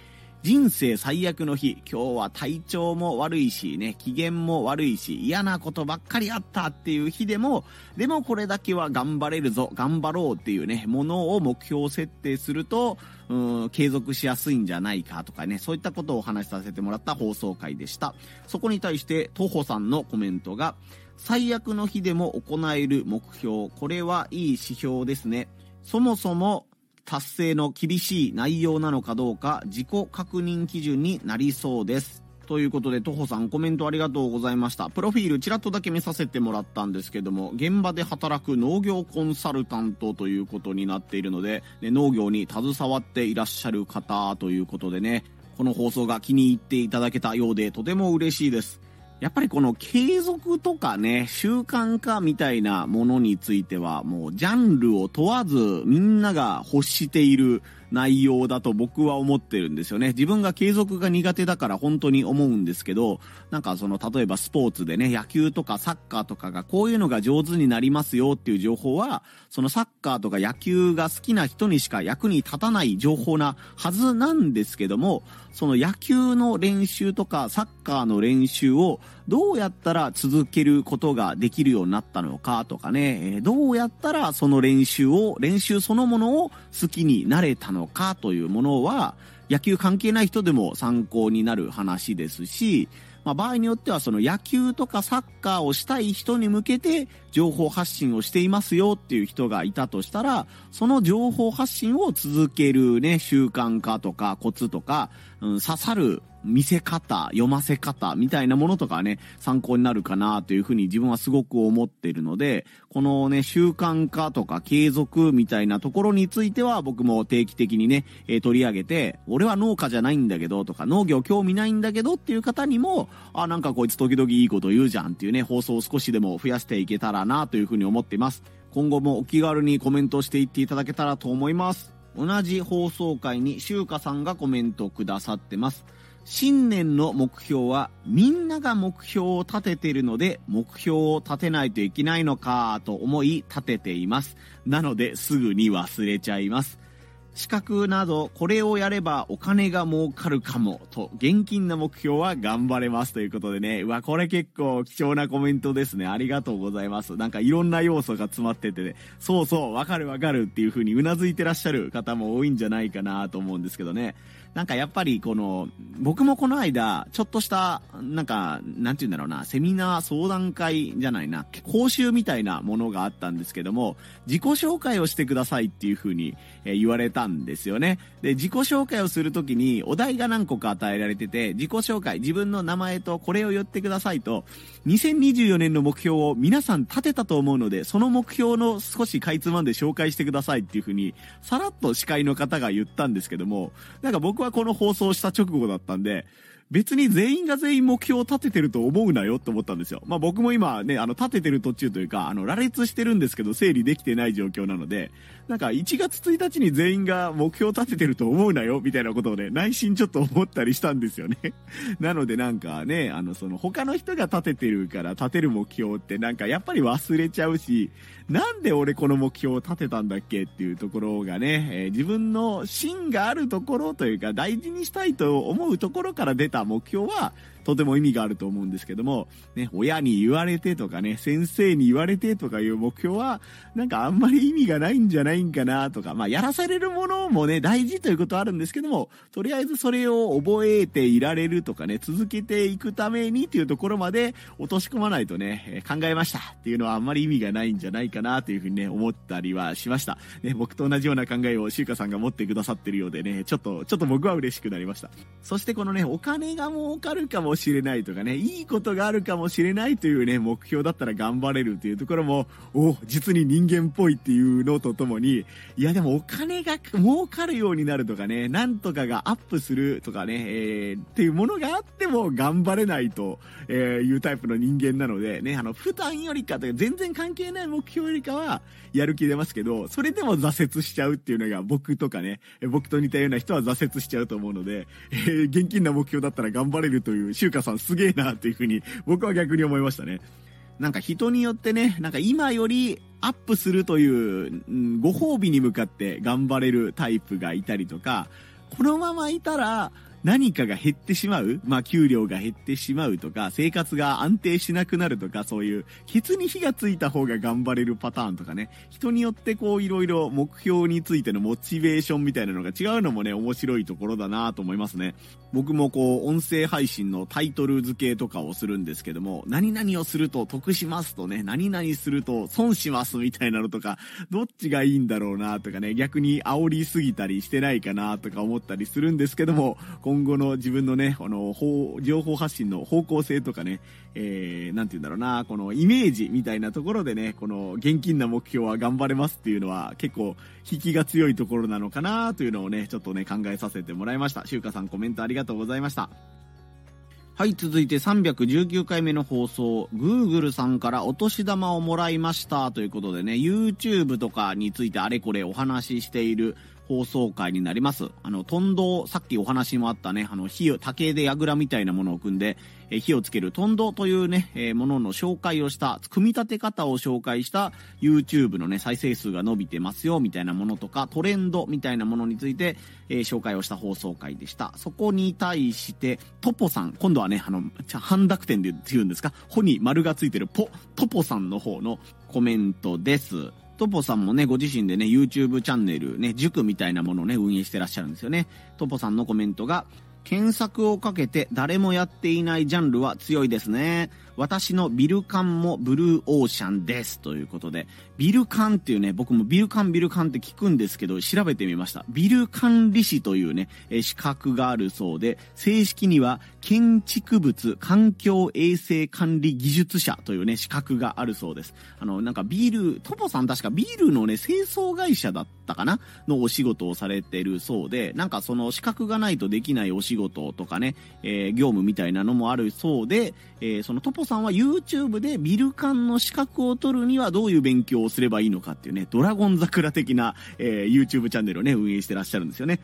人生最悪の日、今日は体調も悪いしね、機嫌も悪いし、嫌なことばっかりあったっていう日でも、でもこれだけは頑張れるぞ、頑張ろうっていうね、ものを目標設定すると、うん、継続しやすいんじゃないかとかね、そういったことをお話しさせてもらった放送回でした。そこに対して、とほさんのコメントが、最悪の日でも行える目標、これはいい指標ですね。そもそも達成の厳しい内容なのかどうか自己確認基準になりそうです。ということで、とほさんコメントありがとうございました。プロフィールちらっとだけ見させてもらったんですけども、現場で働く農業コンサルタントということになっているので、ね、農業に携わっていらっしゃる方ということでね、この放送が気に入っていただけたようでとても嬉しいです。やっぱりこの継続とかね、習慣化みたいなものについては、もうジャンルを問わずみんなが欲している内容だと僕は思ってるんですよね。自分が継続が苦手だから本当に思うんですけど、なんかその例えばスポーツでね、野球とかサッカーとかがこういうのが上手になりますよっていう情報は、そのサッカーとか野球が好きな人にしか役に立たない情報なはずなんですけども、その野球の練習とかサッカーの練習をどうやったら続けることができるようになったのかとかね、どうやったらその練習を、練習そのものを好きになれたのかというものは、野球関係ない人でも参考になる話ですし、まあ、場合によってはその野球とかサッカーをしたい人に向けて情報発信をしていますよっていう人がいたとしたら、その情報発信を続けるね、習慣化とかコツとか、うん、刺さる見せ方、読ませ方みたいなものとかね、参考になるかなというふうに自分はすごく思ってるので、このね、習慣化とか継続みたいなところについては僕も定期的にね、えー、取り上げて、俺は農家じゃないんだけどとか、農業興味ないんだけどっていう方にも、あ、なんかこいつ時々いいこと言うじゃんっていうね、放送を少しでも増やしていけたらなというふうに思っています。今後もお気軽にコメントしていっていただけたらと思います。同じ放送回にしゅうかさんがコメントくださってます。新年の目標はみんなが目標を立ててるので目標を立てないといけないのかと思い立てています。なのですぐに忘れちゃいます。資格などこれをやればお金が儲かるかもと現金の目標は頑張れますということでね。うわ、これ結構貴重なコメントですね。ありがとうございます。なんかいろんな要素が詰まっててね。そうそう、わかるわかるっていう風に頷いてらっしゃる方も多いんじゃないかなと思うんですけどね。なんかやっぱりこの、僕もこの間、ちょっとした、なんか、なんて言うんだろうな、セミナー相談会じゃないな、講習みたいなものがあったんですけども、自己紹介をしてくださいっていう風に、言われたんですよね。で、自己紹介をするときに、お題が何個か与えられてて、自己紹介、自分の名前とこれを言ってくださいと、2024年の目標を皆さん立てたと思うので、その目標の少しかいつまんで紹介してくださいっていうふうに、さらっと司会の方が言ったんですけども、なんか僕はこの放送した直後だったんで、別に全員が全員目標を立ててると思うなよって思ったんですよ。まあ僕も今ね、あの立ててる途中というか、あの羅列してるんですけど整理できてない状況なので、なんか1月1日に全員が目標を立ててると思うなよみたいなことをね、内心ちょっと思ったりしたんですよね。[laughs] なのでなんかね、あのその他の人が立ててるから立てる目標ってなんかやっぱり忘れちゃうし、なんで俺この目標を立てたんだっけっていうところがね、えー、自分の芯があるところというか大事にしたいと思うところから出た目標はとても意味があると思うんですけども、ね、親に言われてとかね、先生に言われてとかいう目標は、なんかあんまり意味がないんじゃないんかなとか、まあ、やらされるものもね、大事ということはあるんですけども、とりあえずそれを覚えていられるとかね、続けていくためにっていうところまで落とし込まないとね、考えましたっていうのはあんまり意味がないんじゃないかなというふうにね、思ったりはしました。ね、僕と同じような考えをシュウカさんが持ってくださってるようでね、ちょっと、ちょっと僕は嬉しくなりました。そしてこのね、お金が儲かるかもしれないとかね、いいことがあるかもしれないというね、目標だったら頑張れるというところも、お、実に人間っぽいっていうのとともに、いやでもお金が儲かるようになるとかね、なんとかがアップするとかね、えー、っていうものがあっても頑張れないと、いうタイプの人間なので、ね、あの、普段よりかというか全然関係ない目標よりかは、やる気出ますけど、それでも挫折しちゃうっていうのが僕とかね、僕と似たような人は挫折しちゃうと思うので、えー、現金な目標だったら頑張れるという、シュウカさんすげえなっていうふうに、僕は逆に思いましたね。なんか人によってね、なんか今よりアップするという、うん、ご褒美に向かって頑張れるタイプがいたりとか、このままいたら、何かが減ってしまうまあ、給料が減ってしまうとか、生活が安定しなくなるとか、そういう、ケツに火がついた方が頑張れるパターンとかね、人によってこう、いろいろ目標についてのモチベーションみたいなのが違うのもね、面白いところだなと思いますね。僕もこう、音声配信のタイトル付けとかをするんですけども、何々をすると得しますとね、何々すると損しますみたいなのとか、どっちがいいんだろうなとかね、逆に煽りすぎたりしてないかなとか思ったりするんですけども、今後の自分のね、あの、情報発信の方向性とかね、えー、なんて言うんだろうな、このイメージみたいなところでね、この現金な目標は頑張れますっていうのは結構引きが強いところなのかなというのをね、ちょっとね、考えさせてもらいました。しゅうかさんコメントありがとうございました。はい、続いて319回目の放送、Google さんからお年玉をもらいましたということでね、YouTube とかについてあれこれお話ししている放送回になります。あの、トンドさっきお話もあったね、あの、火を、竹で櫓みたいなものを組んで、え火をつけるトンドというね、え、ものの紹介をした、組み立て方を紹介した YouTube のね、再生数が伸びてますよ、みたいなものとか、トレンドみたいなものについて、えー、紹介をした放送回でした。そこに対して、トポさん、今度はね、あの、半濁点で言うんですか、穂に丸がついてるポ、トポさんの方のコメントです。トポさんもね、ご自身でね、YouTube チャンネル、ね、塾みたいなものをね、運営してらっしゃるんですよね。トポさんのコメントが、検索をかけて誰もやっていないジャンルは強いですね。私のビルカンもブルーオーシャンです。ということで、ビルカンっていうね、僕もビルカンビルカンって聞くんですけど、調べてみました。ビル管理士というね、資格があるそうで、正式には建築物環境衛生管理技術者というね、資格があるそうです。あの、なんかビール、トポさん確かビールのね、清掃会社だったかな？のお仕事をされてるそうで、なんかその資格がないとできないお仕事とかね、えー、業務みたいなのもあるそうで、えー、そのトポさんは YouTube でビルカンの資格を取るにはどういう勉強をすればいいのかっていうね、ドラゴン桜的な、えー、YouTube チャンネルをね、運営してらっしゃるんですよね。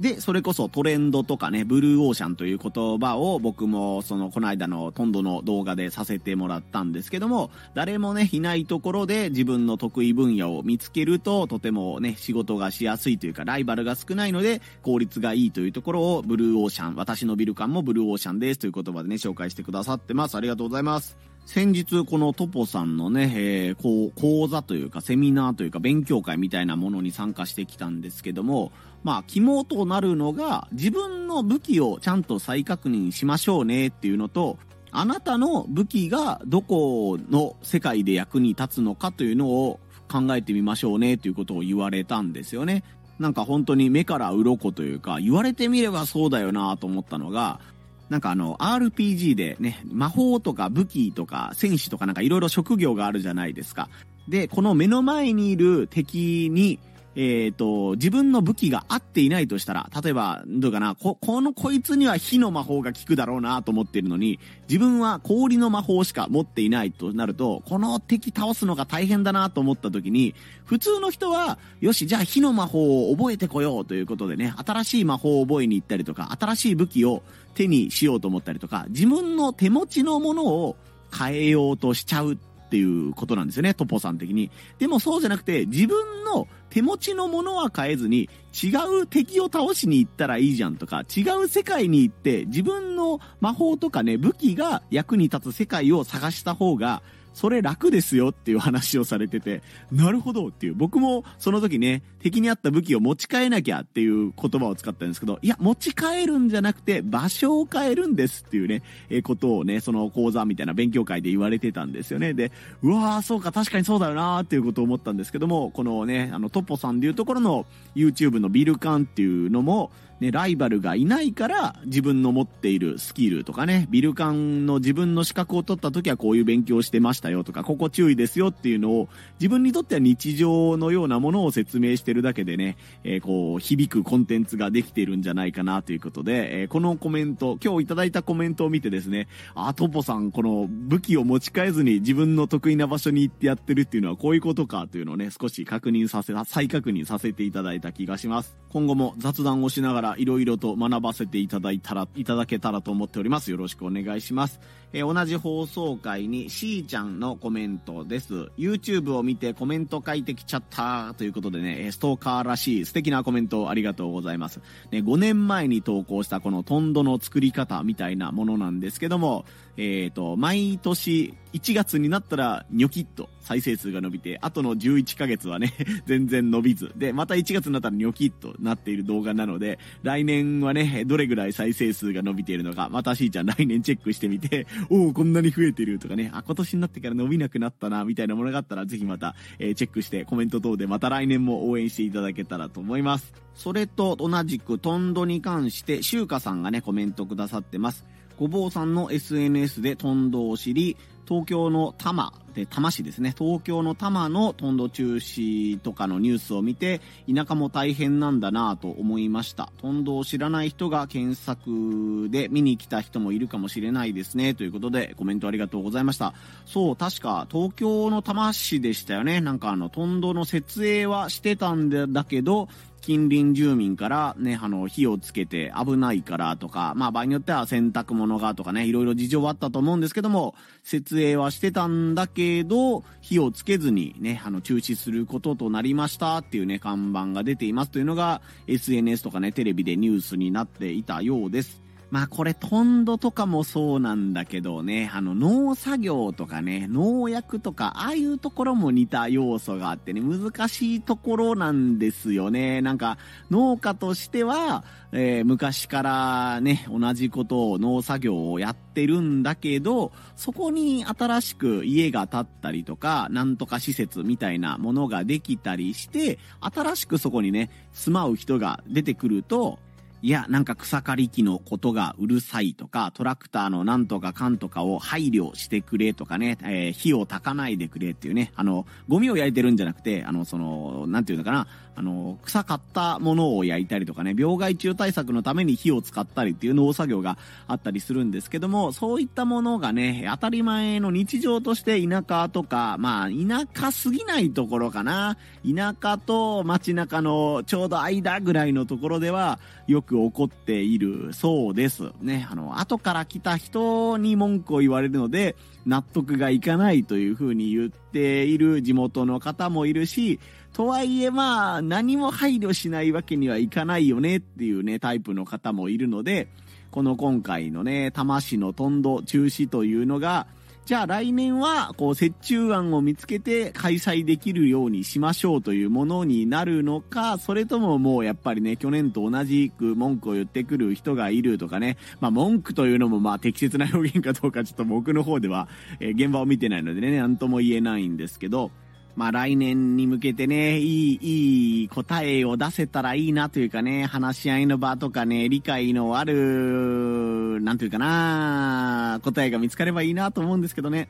で、それこそトレンドとかね、ブルーオーシャンという言葉を僕もそのこの間のトンドの動画でさせてもらったんですけども、誰もね、いないところで自分の得意分野を見つけるととてもね、仕事がしやすいというか、ライバルが少ないので効率がいいというところをブルーオーシャン、私のビル感もブルーオーシャンですという言葉でね、紹介してくださってます。ありがとうございます。先日このトポさんのね、えー、講座というかセミナーというか勉強会みたいなものに参加してきたんですけども、まあ、肝となるのが、自分の武器をちゃんと再確認しましょうねっていうのと、あなたの武器がどこの世界で役に立つのかというのを考えてみましょうねということを言われたんですよね。なんか本当に目から鱗というか、言われてみればそうだよなと思ったのが、なんかあの、RPG でね、魔法とか武器とか戦士とかなんかいろいろ職業があるじゃないですか。で、この目の前にいる敵にえっ、ー、と、自分の武器が合っていないとしたら、例えば、どうかな、こ、このこいつには火の魔法が効くだろうなと思ってるのに、自分は氷の魔法しか持っていないとなると、この敵倒すのが大変だなと思った時に、普通の人は、よし、じゃあ火の魔法を覚えてこようということでね、新しい魔法を覚えに行ったりとか、新しい武器を手にしようと思ったりとか、自分の手持ちのものを変えようとしちゃうっていうことなんですよね、トポさん的に。でもそうじゃなくて、自分の手持ちのものは変えずに、違う敵を倒しに行ったらいいじゃんとか、違う世界に行って、自分の魔法とかね、武器が役に立つ世界を探した方が、それ楽ですよっていう話をされてて、なるほどっていう。僕もその時ね、敵にあった武器を持ち帰なきゃっていう言葉を使ったんですけど、いや、持ち帰るんじゃなくて場所を変えるんですっていうね、え、ことをね、その講座みたいな勉強会で言われてたんですよね。で、うわー、そうか、確かにそうだよなーっていうことを思ったんですけども、このね、あの、トッポさんでいうところの YouTube のビルカンっていうのも、ね、ライバルがいないから自分の持っているスキルとかね、ビルカンの自分の資格を取った時はこういう勉強してましたよとか、ここ注意ですよっていうのを自分にとっては日常のようなものを説明してるだけでね、えー、こう、響くコンテンツができてるんじゃないかなということで、えー、このコメント、今日いただいたコメントを見てですね、あ、トポさん、この武器を持ち帰ずに自分の得意な場所に行ってやってるっていうのはこういうことかというのをね、少し確認させ、再確認させていただいた気がします。今後も雑談をしながらいろいろと学ばせていただいたら、いただけたらと思っております。よろしくお願いします。えー、同じ放送回にしーちゃんのコメントです。YouTube を見てコメント書いてきちゃったということでね、ストーカーらしい素敵なコメントをありがとうございます。ね、5年前に投稿したこのトンドの作り方みたいなものなんですけども、えっ、ー、と、毎年1月になったらニョキッと再生数が伸びて、あとの11ヶ月はね、[laughs] 全然伸びず。で、また1月になったらニョキッとなっている動画なので、来年はね、どれぐらい再生数が伸びているのか、またしーちゃん来年チェックしてみて、[laughs] おお、こんなに増えてるとかね、あ、今年になってから伸びなくなったな、みたいなものがあったら、ぜひまた、えー、チェックしてコメント等でまた来年も応援していただけたらと思います。それと同じくトンドに関して、シュウカさんがね、コメントくださってます。ごぼうさんの SNS でトンドを知り、東京の多摩で、多摩市ですね。東京の多摩のトンド中止とかのニュースを見て、田舎も大変なんだなぁと思いました。トンドを知らない人が検索で見に来た人もいるかもしれないですね。ということで、コメントありがとうございました。そう、確か東京の多摩市でしたよね。なんかあの、トンドの設営はしてたんだけど、近隣住民からね、あの、火をつけて危ないからとか、まあ場合によっては洗濯物がとかね、いろいろ事情はあったと思うんですけども、設営はしてたんだけど、火をつけずにね、あの、中止することとなりましたっていうね、看板が出ていますというのが、SNS とかね、テレビでニュースになっていたようです。まあこれトンドとかもそうなんだけどね、あの農作業とかね、農薬とか、ああいうところも似た要素があってね、難しいところなんですよね。なんか農家としては、えー、昔からね、同じことを農作業をやってるんだけど、そこに新しく家が建ったりとか、なんとか施設みたいなものができたりして、新しくそこにね、住まう人が出てくると、いや、なんか草刈り機のことがうるさいとか、トラクターのなんとかかんとかを配慮してくれとかね、えー、火を焚かないでくれっていうね、あの、ゴミを焼いてるんじゃなくて、あの、その、なんていうのかな、あの、草刈ったものを焼いたりとかね、病害虫対策のために火を使ったりっていう農作業があったりするんですけども、そういったものがね、当たり前の日常として田舎とか、まあ、田舎すぎないところかな、田舎と街中のちょうど間ぐらいのところでは、よく起こっているそうです。ね、あの、後から来た人に文句を言われるので、納得がいかないというふうに言っている地元の方もいるし、とはいえまあ、何も配慮しないわけにはいかないよねっていうね、タイプの方もいるので、この今回のね、多摩市のトンド中止というのが、じゃあ来年は、こう、折衷案を見つけて開催できるようにしましょうというものになるのか、それとももうやっぱりね、去年と同じく文句を言ってくる人がいるとかね、まあ文句というのもまあ適切な表現かどうかちょっと僕の方では、えー、現場を見てないのでね、なんとも言えないんですけど、まあ来年に向けてね、いい、いい答えを出せたらいいなというかね、話し合いの場とかね、理解のある、なんというかな、答えが見つかればいいなと思うんですけどね。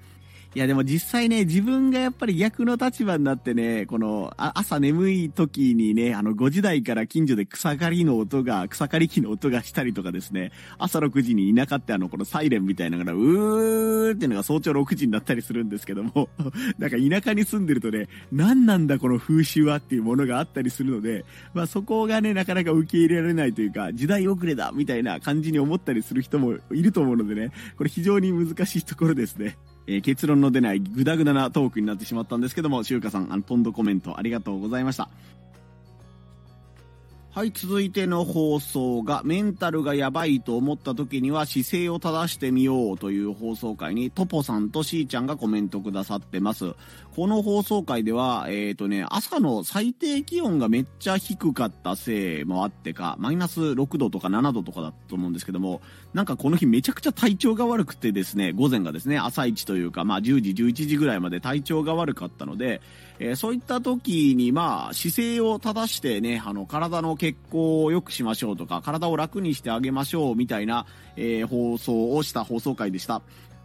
いやでも実際ね、自分がやっぱり逆の立場になってね、この、朝眠い時にね、あの5時台から近所で草刈りの音が、草刈り機の音がしたりとかですね、朝6時に田舎ってあの、このサイレンみたいなのが、うーっていうのが早朝6時になったりするんですけども、[laughs] なんか田舎に住んでるとね、何なんだこの風習はっていうものがあったりするので、まあそこがね、なかなか受け入れられないというか、時代遅れだみたいな感じに思ったりする人もいると思うのでね、これ非常に難しいところですね。えー、結論の出ないグダグダなトークになってしまったんですけども、しゅうかさん、あの、ポンドコメントありがとうございました。はい、続いての放送が、メンタルがやばいと思った時には姿勢を正してみようという放送回に、トポさんとしーちゃんがコメントくださってます。この放送回では、えっ、ー、とね、朝の最低気温がめっちゃ低かったせいもあってか、マイナス6度とか7度とかだったと思うんですけども、なんかこの日めちゃくちゃ体調が悪くてですね、午前がですね、朝一というか、まあ10時、11時ぐらいまで体調が悪かったので、えー、そういった時に、まあ、姿勢を正してね、あの、体の血行を良くしましょうとか、体を楽にしてあげましょうみたいな、えー、放送をした放送回でした。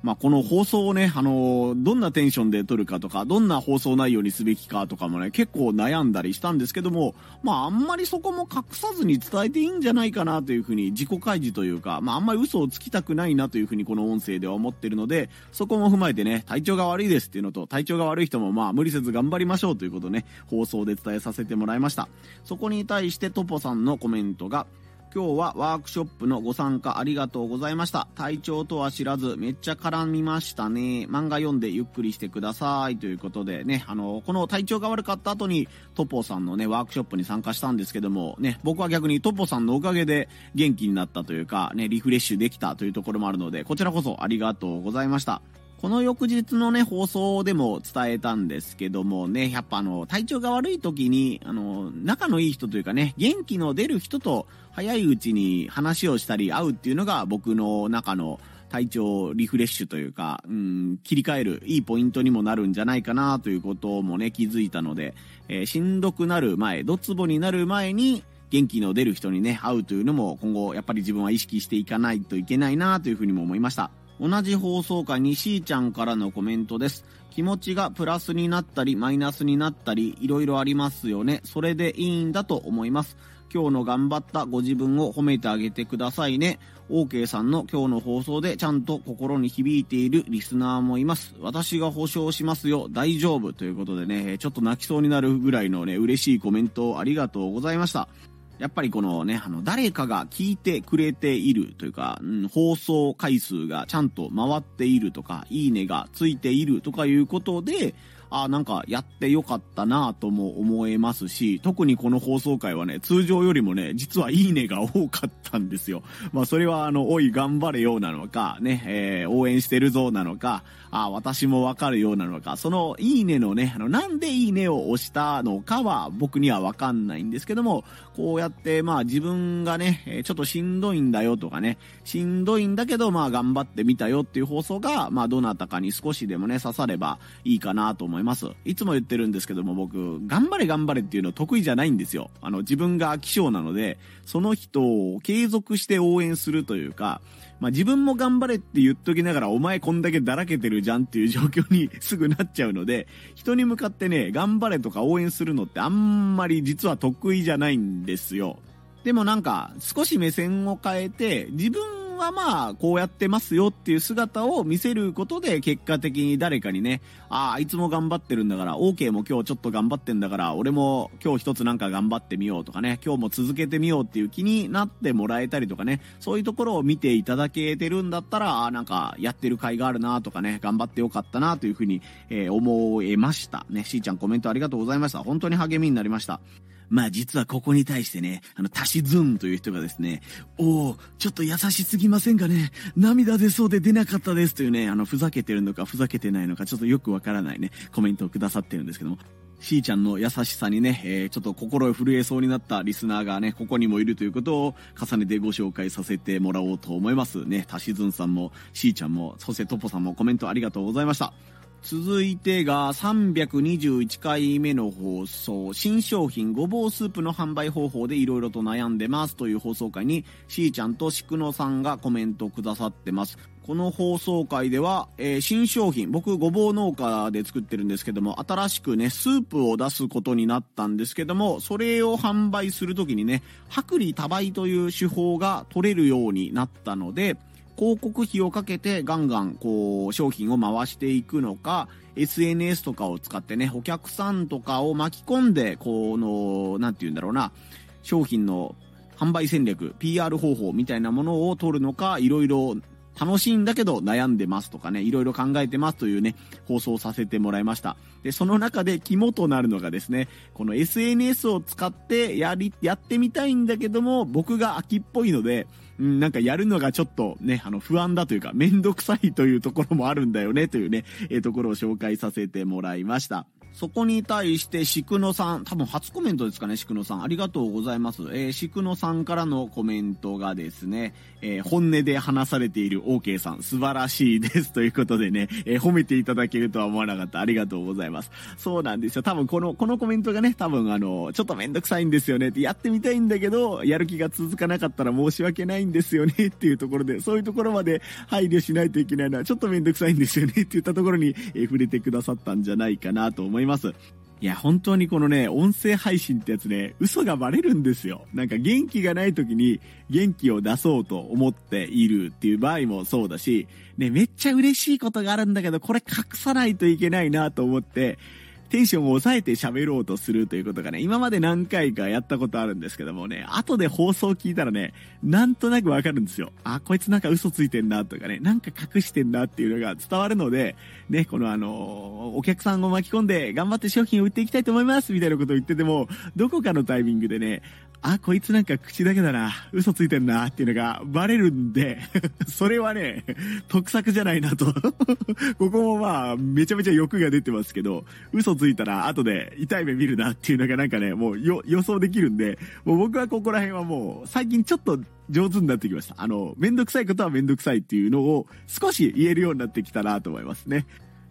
まあ、この放送をね、あのー、どんなテンションで撮るかとか、どんな放送内容にすべきかとかもね、結構悩んだりしたんですけども、まあ、あんまりそこも隠さずに伝えていいんじゃないかなというふうに、自己開示というか、まあ、あんまり嘘をつきたくないなというふうにこの音声では思ってるので、そこも踏まえてね、体調が悪いですっていうのと、体調が悪い人もまあ、無理せず頑張りましょうということね、放送で伝えさせてもらいました。そこに対してトポさんのコメントが、今日はワークショップのご参加ありがとうございました。体調とは知らずめっちゃ絡みましたね。漫画読んでゆっくりしてください。ということでね、あの、この体調が悪かった後にトポさんのね、ワークショップに参加したんですけども、ね、僕は逆にトポさんのおかげで元気になったというか、ね、リフレッシュできたというところもあるので、こちらこそありがとうございました。この翌日のね、放送でも伝えたんですけどもね、やっぱあの、体調が悪い時に、あの、仲のいい人というかね、元気の出る人と早いうちに話をしたり会うっていうのが僕の中の体調リフレッシュというか、うん、切り替えるいいポイントにもなるんじゃないかなということもね、気づいたので、えー、しんどくなる前、ドツボになる前に、元気の出る人にね、会うというのも今後やっぱり自分は意識していかないといけないなというふうにも思いました。同じ放送回にしーちゃんからのコメントです。気持ちがプラスになったりマイナスになったりいろいろありますよね。それでいいんだと思います。今日の頑張ったご自分を褒めてあげてくださいね。OK さんの今日の放送でちゃんと心に響いているリスナーもいます。私が保証しますよ。大丈夫。ということでね、ちょっと泣きそうになるぐらいのね、嬉しいコメントをありがとうございました。やっぱりこのね、あの、誰かが聞いてくれているというか、うん、放送回数がちゃんと回っているとか、いいねがついているとかいうことで、あなんかやってよかったなぁとも思えますし、特にこの放送回はね、通常よりもね、実はいいねが多かったんですよ。まあそれはあの、おい頑張れようなのか、ね、えー、応援してるぞなのか、あ私もわかるようなのか、そのいいねのね、あの、なんでいいねを押したのかは僕にはわかんないんですけども、こうやってまあ自分がね、ちょっとしんどいんだよとかね、しんどいんだけどまあ頑張ってみたよっていう放送が、まあどなたかに少しでもね、刺さればいいかなと思います。いつも言ってるんですけども僕、頑張れ頑張れっていうの得意じゃないんですよ。あの自分が飽き性なので、その人を継続して応援するというか、まあ自分も頑張れって言っときながらお前こんだけだらけてるじゃんっていう状況に [laughs] すぐなっちゃうので、人に向かってね、頑張れとか応援するのってあんまり実は得意じゃないんですよ。でもなんか少し目線を変えて自分はまあ、こうやってますよっていう姿を見せることで、結果的に誰かにね、ああ、いつも頑張ってるんだから、OK も今日ちょっと頑張ってんだから、俺も今日一つなんか頑張ってみようとかね、今日も続けてみようっていう気になってもらえたりとかね、そういうところを見ていただけてるんだったら、ああ、なんかやってる甲斐があるなとかね、頑張ってよかったなというふうに、えー、思えました。ね、しーちゃんコメントありがとうございました。本当に励みになりました。まあ実はここに対してね、あの、足しずんという人がですね、おおちょっと優しすぎませんかね？涙出そうで出なかったですというね、あの、ふざけてるのかふざけてないのかちょっとよくわからないね、コメントをくださってるんですけども、しーちゃんの優しさにね、えー、ちょっと心震えそうになったリスナーがね、ここにもいるということを重ねてご紹介させてもらおうと思います。ね、たしずんさんも、しーちゃんも、そしてトポさんもコメントありがとうございました。続いてが321回目の放送、新商品ごぼうスープの販売方法で色々と悩んでますという放送回に、しーちゃんとしくのさんがコメントくださってます。この放送回では、えー、新商品、僕ごぼう農家で作ってるんですけども、新しくね、スープを出すことになったんですけども、それを販売するときにね、薄利多売という手法が取れるようになったので、広告費をかけてガンガンこう商品を回していくのか、SNS とかを使ってね、お客さんとかを巻き込んで、この、なんて言うんだろうな、商品の販売戦略、PR 方法みたいなものを取るのか、いろいろ楽しいんだけど悩んでますとかね、いろいろ考えてますというね、放送させてもらいました。で、その中で肝となるのがですね、この SNS を使ってやり、やってみたいんだけども、僕が秋っぽいので、うん、なんかやるのがちょっとね、あの不安だというか、めんどくさいというところもあるんだよね、というね、えー、ところを紹介させてもらいました。そこに対して、シクノさん、多分初コメントですかね、シクノさん。ありがとうございます。えー、シクノさんからのコメントがですね、えー、本音で話されている OK さん、素晴らしいです。[laughs] ということでね、えー、褒めていただけるとは思わなかった。ありがとうございます。そうなんですよ。多分この、このコメントがね、多分あの、ちょっとめんどくさいんですよねって、やってみたいんだけど、やる気が続かなかったら申し訳ないんですよね [laughs] っていうところで、そういうところまで配慮しないといけないのは、ちょっとめんどくさいんですよねって言ったところに、えー、触れてくださったんじゃないかなと思います。いや、本当にこのね、音声配信ってやつね、嘘がバレるんですよ。なんか元気がない時に元気を出そうと思っているっていう場合もそうだし、ね、めっちゃ嬉しいことがあるんだけど、これ隠さないといけないなと思って、テンションを抑えて喋ろうとするということがね、今まで何回かやったことあるんですけどもね、後で放送聞いたらね、なんとなくわかるんですよ。あ、こいつなんか嘘ついてんなとかね、なんか隠してんなっていうのが伝わるので、ね、このあの、お客さんを巻き込んで頑張って商品を売っていきたいと思いますみたいなことを言ってても、どこかのタイミングでね、あ、こいつなんか口だけだな、嘘ついてんなっていうのがバレるんで [laughs] それはね、得策じゃないなと [laughs] ここもまあ、めちゃめちゃ欲が出てますけど、嘘ついたら後で痛い目見るなっていうのがなんかね、もう予想できるんで、もう僕はここら辺はもう、最近ちょっと上手になってきました。あの、めんどくさいことはめんどくさいっていうのを少し言えるようになってきたなと思いますね。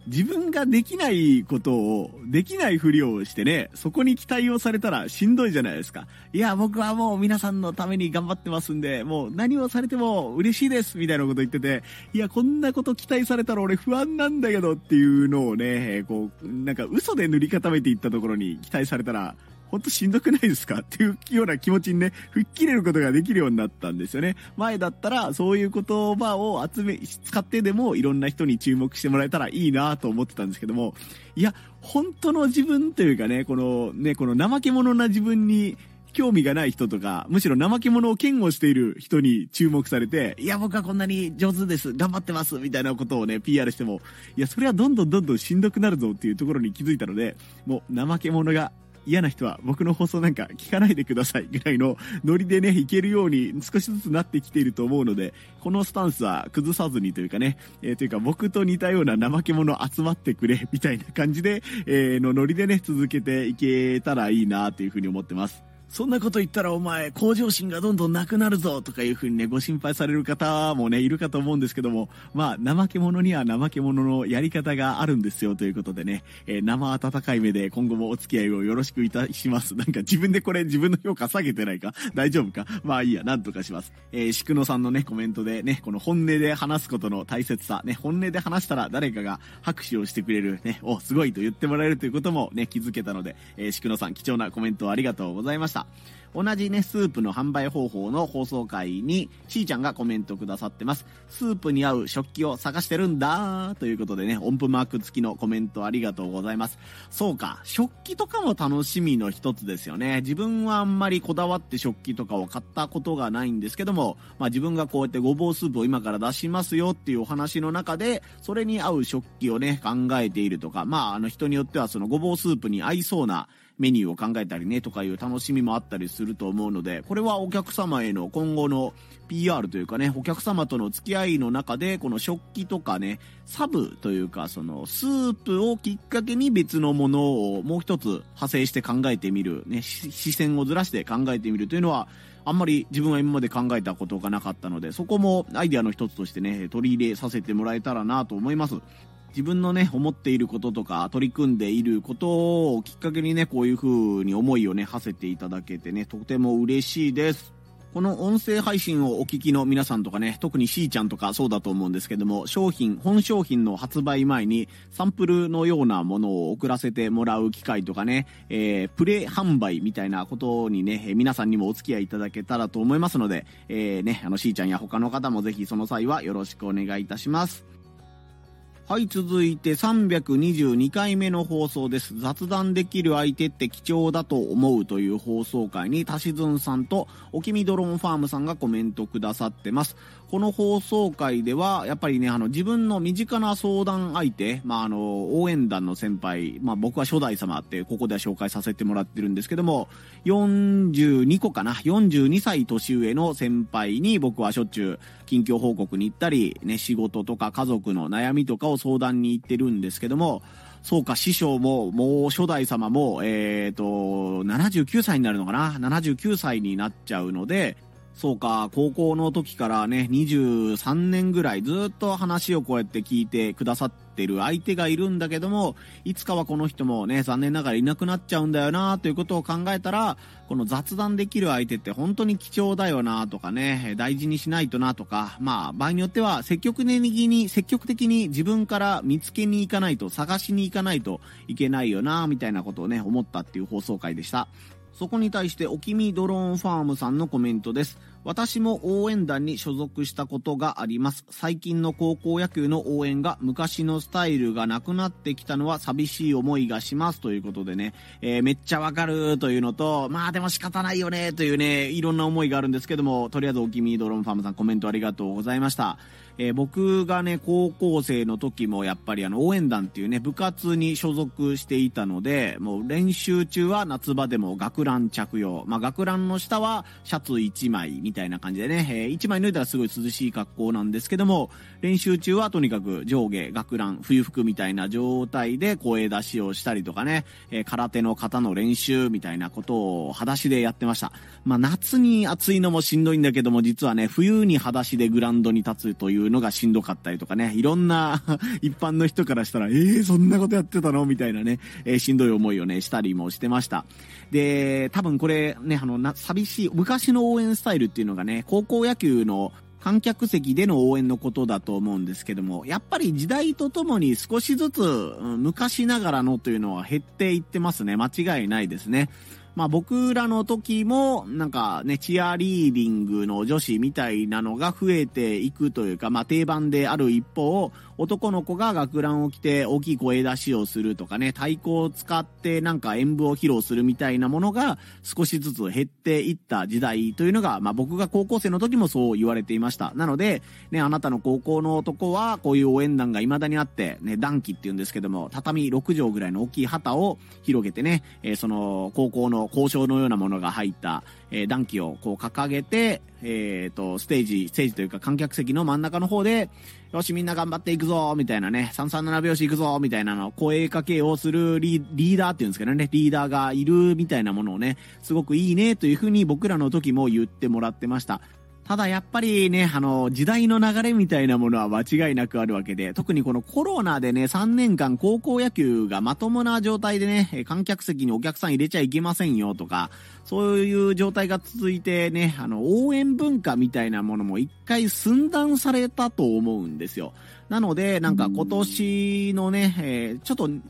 自分ができないことを、できないふりをしてね、そこに期待をされたらしんどいじゃないですか。いや、僕はもう皆さんのために頑張ってますんで、もう何をされても嬉しいです、みたいなこと言ってて、いや、こんなこと期待されたら俺不安なんだけどっていうのをね、こう、なんか嘘で塗り固めていったところに期待されたら、ほんとしんどくないですか？っていうような気持ちにね、吹っ切れることができるようになったんですよね。前だったら、そういう言葉を集め、使ってでもいろんな人に注目してもらえたらいいなと思ってたんですけども、いや、本当の自分というかね、このね、この怠け者な自分に、興味がない人とか、むしろ怠け者を嫌悪している人に注目されて、いや、僕はこんなに上手です、頑張ってます、みたいなことをね、PR しても、いや、それはどんどんどんどんしんどくなるぞっていうところに気づいたので、もう怠け者が嫌な人は僕の放送なんか聞かないでくださいぐらいのノリでね、いけるように少しずつなってきていると思うので、このスタンスは崩さずにというかね、えー、というか僕と似たような怠け者集まってくれみたいな感じで、えー、のノリでね、続けていけたらいいなというふうに思ってます。そんなこと言ったらお前、向上心がどんどんなくなるぞとかいう風にね、ご心配される方もね、いるかと思うんですけども、まあ、怠け者には怠け者のやり方があるんですよということでね、えー、生温かい目で今後もお付き合いをよろしくいたします。[laughs] なんか自分でこれ自分の評価下げてないか？[laughs] 大丈夫か？まあいいや、なんとかします。えー、しくのさんのね、コメントでね、この本音で話すことの大切さ、ね、本音で話したら誰かが拍手をしてくれる、ね、お、すごいと言ってもらえるということもね、気づけたので、えー、しくのさん貴重なコメントありがとうございました。同じね、スープの販売方法の放送回に、しーちゃんがコメントくださってます。スープに合う食器を探してるんだということでね、音符マーク付きのコメントありがとうございます。そうか、食器とかも楽しみの一つですよね。自分はあんまりこだわって食器とかを買ったことがないんですけども、まあ自分がこうやってごぼうスープを今から出しますよっていうお話の中で、それに合う食器をね、考えているとか、まああの人によってはそのごぼうスープに合いそうなメニューを考えたりねとかいう楽しみもあったりすると思うので、これはお客様への今後の PR というかね、お客様との付き合いの中で、この食器とかね、サブというか、そのスープをきっかけに別のものをもう一つ派生して考えてみる、ね、視線をずらして考えてみるというのは、あんまり自分は今まで考えたことがなかったので、そこもアイディアの一つとしてね、取り入れさせてもらえたらなと思います。自分のね、思っていることとか、取り組んでいることをきっかけにね、こういう風に思いをね、馳せていただけてね、とても嬉しいです。この音声配信をお聞きの皆さんとかね、特にしーちゃんとかそうだと思うんですけども、商品、本商品の発売前にサンプルのようなものを送らせてもらう機会とかね、えー、プレ販売みたいなことにね、皆さんにもお付き合いいただけたらと思いますので、えー、ね、あのしーちゃんや他の方もぜひその際はよろしくお願いいたします。はい、続いて322回目の放送です。雑談できる相手って貴重だと思うという放送会に、たしずんさんと、おきみドローンファームさんがコメントくださってます。この放送回では、やっぱりね、あの、自分の身近な相談相手、まあ、あの、応援団の先輩、まあ、僕は初代様って、ここでは紹介させてもらってるんですけども、42個かな、42歳年上の先輩に僕はしょっちゅう近況報告に行ったり、ね、仕事とか家族の悩みとかを相談に行ってるんですけども、そうか、師匠も、もう初代様も、えっ、ー、と、79歳になるのかな ?79 歳になっちゃうので、そうか、高校の時からね、23年ぐらいずっと話をこうやって聞いてくださってる相手がいるんだけども、いつかはこの人もね、残念ながらいなくなっちゃうんだよなということを考えたら、この雑談できる相手って本当に貴重だよなとかね、大事にしないとなとか、まあ場合によっては積極的に、積極的に自分から見つけに行かないと、探しに行かないといけないよなみたいなことをね、思ったっていう放送回でした。そこに対して、おきみドローンファームさんのコメントです。私も応援団に所属したことがあります。最近の高校野球の応援が昔のスタイルがなくなってきたのは寂しい思いがしますということでね、えー、めっちゃわかるというのと、まあでも仕方ないよねというね、いろんな思いがあるんですけども、とりあえずおきみドローンファームさんコメントありがとうございました。えー、僕がね、高校生の時もやっぱりあの応援団っていうね、部活に所属していたので、もう練習中は夏場でも学ラン着用。まあ学ランの下はシャツ1枚みたいな感じでね、えー、1枚脱いだらすごい涼しい格好なんですけども、練習中はとにかく上下、学ラン、冬服みたいな状態で声出しをしたりとかね、えー、空手の型の練習みたいなことを裸足でやってました。まあ夏に暑いのもしんどいんだけども、実はね、冬に裸足でグラウンドに立つというのがしんどかったりとかね、いろんな [laughs] 一般の人からしたら、えー、そんなことやってたの？みたいなね、えー、しんどい思いをね、したりもしてました。で、多分これね、あの、な、寂しい、昔の応援スタイルっていうのがね、高校野球の観客席での応援のことだと思うんですけども、やっぱり時代とともに少しずつ、うん、昔ながらのというのは減っていってますね。間違いないですね。まあ僕らの時も、なんかね、チアリーディングの女子みたいなのが増えていくというか、まあ定番である一方、男の子が学ランを着て大きい声出しをするとかね、太鼓を使ってなんか演舞を披露するみたいなものが少しずつ減っていった時代というのが、まあ僕が高校生の時もそう言われていました。なので、ね、あなたの高校の男はこういう応援団が未だにあって、ね、暖気って言うんですけども、畳6畳ぐらいの大きい旗を広げてね、えー、その高校の校章のようなものが入った、えー、暖気をこう掲げて、えっ、ー、と、ステージ、ステージというか観客席の真ん中の方で、よしみんな頑張っていくぞみたいなね、337拍子いくぞみたいなの、声かけをするリーダーっていうんですけどね、リーダーがいるみたいなものをね、すごくいいねというふうに僕らの時も言ってもらってました。ただやっぱりね、あの、時代の流れみたいなものは間違いなくあるわけで、特にこのコロナでね、3年間高校野球がまともな状態でね、観客席にお客さん入れちゃいけませんよとか、そういう状態が続いてね、あの、応援文化みたいなものも一回寸断されたと思うんですよ。なので、なんか今年のね、えー、ちょっと3、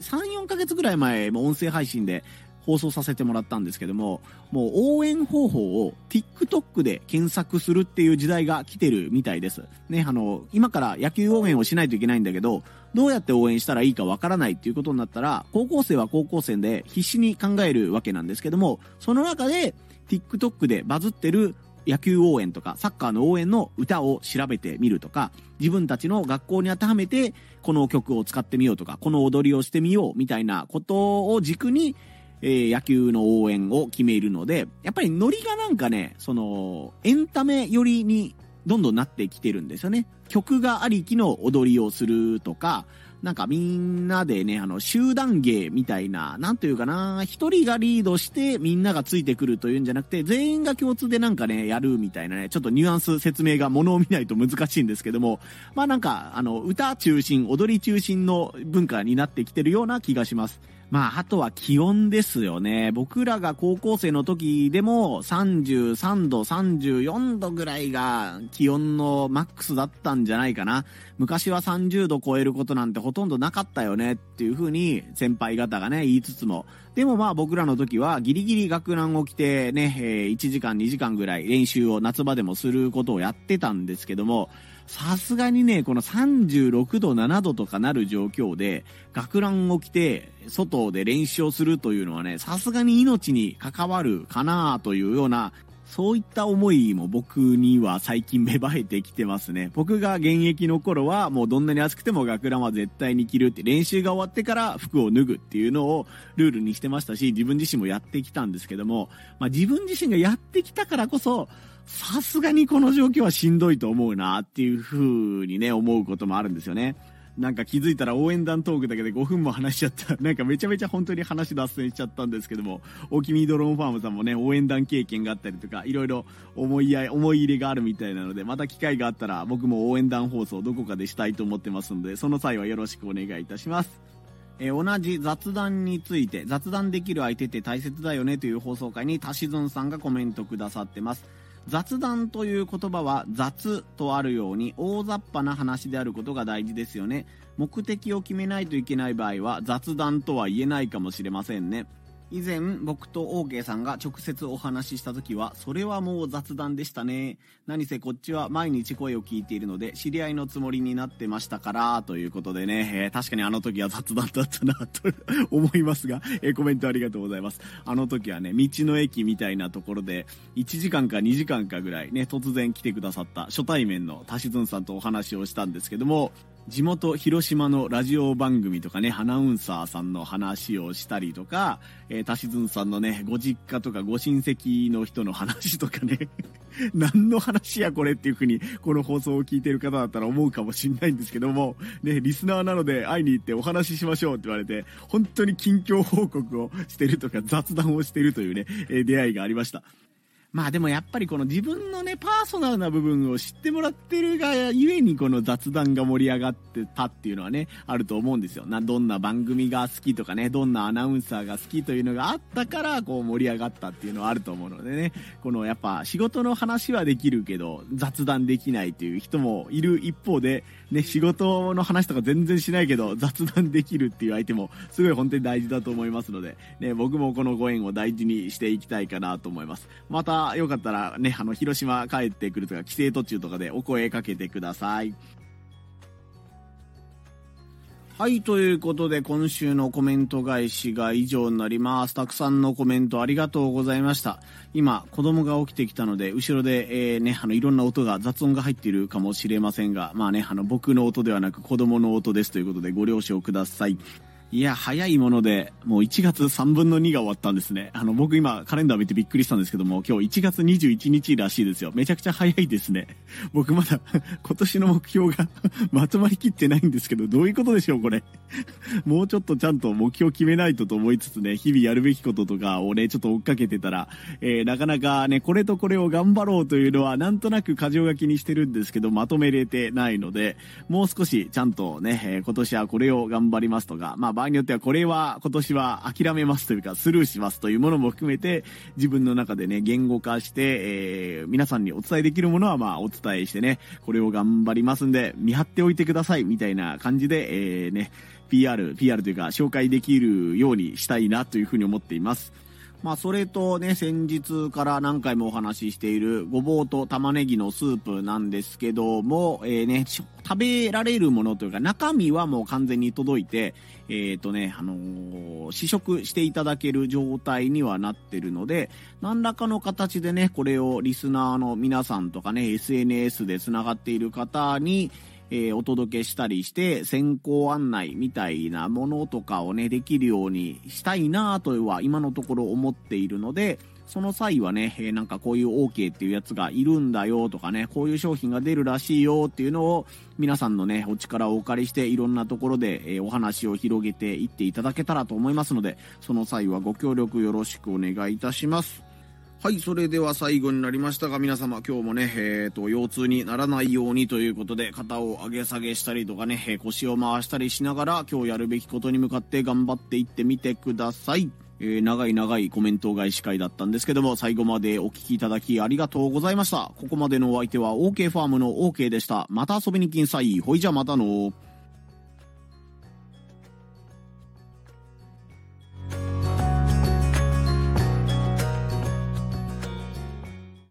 4ヶ月ぐらい前、も音声配信で、放送させてもらったんですけども、もう応援方法を TikTok で検索するっていう時代が来てるみたいです。ね、あの、今から野球応援をしないといけないんだけど、どうやって応援したらいいかわからないっていうことになったら、高校生は高校生で必死に考えるわけなんですけども、その中で TikTok でバズってる野球応援とかサッカーの応援の歌を調べてみるとか、自分たちの学校に当てはめてこの曲を使ってみようとか、この踊りをしてみようみたいなことを軸にえー、野球の応援を決めるので、やっぱりノリがなんかね、その、エンタメ寄りにどんどんなってきてるんですよね。曲がありきの踊りをするとか、なんかみんなでね、あの、集団芸みたいな、なんというかな、一人がリードしてみんながついてくるというんじゃなくて、全員が共通でなんかね、やるみたいなね、ちょっとニュアンス説明がものを見ないと難しいんですけども、まあなんか、あの、歌中心、踊り中心の文化になってきてるような気がします。まあ、あとは気温ですよね。僕らが高校生の時でも33度、34度ぐらいが気温のマックスだったんじゃないかな。昔は30度超えることなんてほとんどなかったよねっていう風に先輩方がね、言いつつも、でもまあ僕らの時はギリギリ学ランを着てね、え、1時間2時間ぐらい練習を夏場でもすることをやってたんですけども、さすがにね、この36度、7度とかなる状況で、学ランを着て、外で練習をするというのはね、さすがに命に関わるかなというようなそういった思いも僕には最近芽生えてきてますね。僕が現役の頃はもうどんなに暑くても学ランは絶対に着るって練習が終わってから服を脱ぐっていうのをルールにしてましたし、自分自身もやってきたんですけども、まあ自分自身がやってきたからこそ、さすがにこの状況はしんどいと思うなっていう風にね、思うこともあるんですよね。なんか気づいたら応援団トークだけで5分も話しちゃった。[laughs] なんかめちゃめちゃ本当に話脱線しちゃったんですけども、大きみドローンファームさんもね、応援団経験があったりとか、いろいろ思い合い、思い入れがあるみたいなので、また機会があったら僕も応援団放送どこかでしたいと思ってますので、その際はよろしくお願いいたします。えー、同じ雑談について、雑談できる相手って大切だよねという放送回に、たしずんさんがコメントくださってます。雑談という言葉は雑とあるように大雑把な話であることが大事ですよね。目的を決めないといけない場合は雑談とは言えないかもしれませんね。以前僕と OK さんが直接お話しした時はそれはもう雑談でしたね。何せこっちは毎日声を聞いているので知り合いのつもりになってましたからということでね、えー、確かにあの時は雑談だったなと [laughs] 思いますが、えー、コメントありがとうございます。あの時はね道の駅みたいなところで1時間か2時間かぐらいね突然来てくださった初対面のタシズンさんとお話をしたんですけども地元広島のラジオ番組とかね、アナウンサーさんの話をしたりとか、えー、たしずんさんのね、ご実家とかご親戚の人の話とかね、[laughs] 何の話やこれっていう風に、この放送を聞いてる方だったら思うかもしんないんですけども、ね、リスナーなので会いに行ってお話ししましょうって言われて、本当に近況報告をしてるとか雑談をしてるというね、えー、出会いがありました。まあでもやっぱりこの自分のね、パーソナルな部分を知ってもらってるがゆえにこの雑談が盛り上がってたっていうのはね、あると思うんですよ。な、どんな番組が好きとかね、どんなアナウンサーが好きというのがあったから、こう盛り上がったっていうのはあると思うのでね、このやっぱ仕事の話はできるけど、雑談できないっていう人もいる一方で、ね、仕事の話とか全然しないけど、雑談できるっていう相手も、すごい本当に大事だと思いますので、ね、僕もこのご縁を大事にしていきたいかなと思います。また、よかったらね、あの、広島帰ってくるとか、帰省途中とかでお声かけてください。はい、ということで今週のコメント返しが以上になります。たくさんのコメントありがとうございました。今、子供が起きてきたので、後ろで、えー、ね、あの、いろんな音が、雑音が入っているかもしれませんが、まあね、あの、僕の音ではなく子供の音ですということでご了承ください。いや、早いもので、もう1月3分の2が終わったんですね。あの、僕今、カレンダー見てびっくりしたんですけども、今日1月21日らしいですよ。めちゃくちゃ早いですね。僕まだ、今年の目標がまとまりきってないんですけど、どういうことでしょう、これ。もうちょっとちゃんと目標決めないとと思いつつね、日々やるべきこととかをね、ちょっと追っかけてたら、えー、なかなかね、これとこれを頑張ろうというのは、なんとなく過剰書きにしてるんですけど、まとめれてないので、もう少しちゃんとね、え、今年はこれを頑張りますとか、まあ場合によってはこれは今年は諦めますというか、スルーしますというものも含めて、自分の中でね、言語化して、えー、皆さんにお伝えできるものはまあお伝えしてね、これを頑張りますんで、見張っておいてくださいみたいな感じで、えー、ね、PR、PR というか紹介できるようにしたいなというふうに思っています。まあ、それとね、先日から何回もお話ししているごぼうと玉ねぎのスープなんですけども、えー、ね、食べられるものというか、中身はもう完全に届いて、えっ、ー、とね、あのー、試食していただける状態にはなってるので、何らかの形でね、これをリスナーの皆さんとかね、SNS で繋がっている方に、えー、お届けしたりして、先行案内みたいなものとかをね、できるようにしたいなとは今のところ思っているので、その際はね、えー、なんかこういう OK っていうやつがいるんだよとかね、こういう商品が出るらしいよっていうのを皆さんのね、お力をお借りしていろんなところで、えー、お話を広げていっていただけたらと思いますので、その際はご協力よろしくお願いいたします。はい、それでは最後になりましたが、皆様今日もね、えっ、ー、と、腰痛にならないようにということで、肩を上げ下げしたりとかね、え腰を回したりしながら、今日やるべきことに向かって頑張っていってみてください。えー、長い長いコメント返し会だったんですけども、最後までお聴きいただきありがとうございました。ここまでのお相手は OK ファームの OK でした。また遊びに来んさい。ほいじゃまたの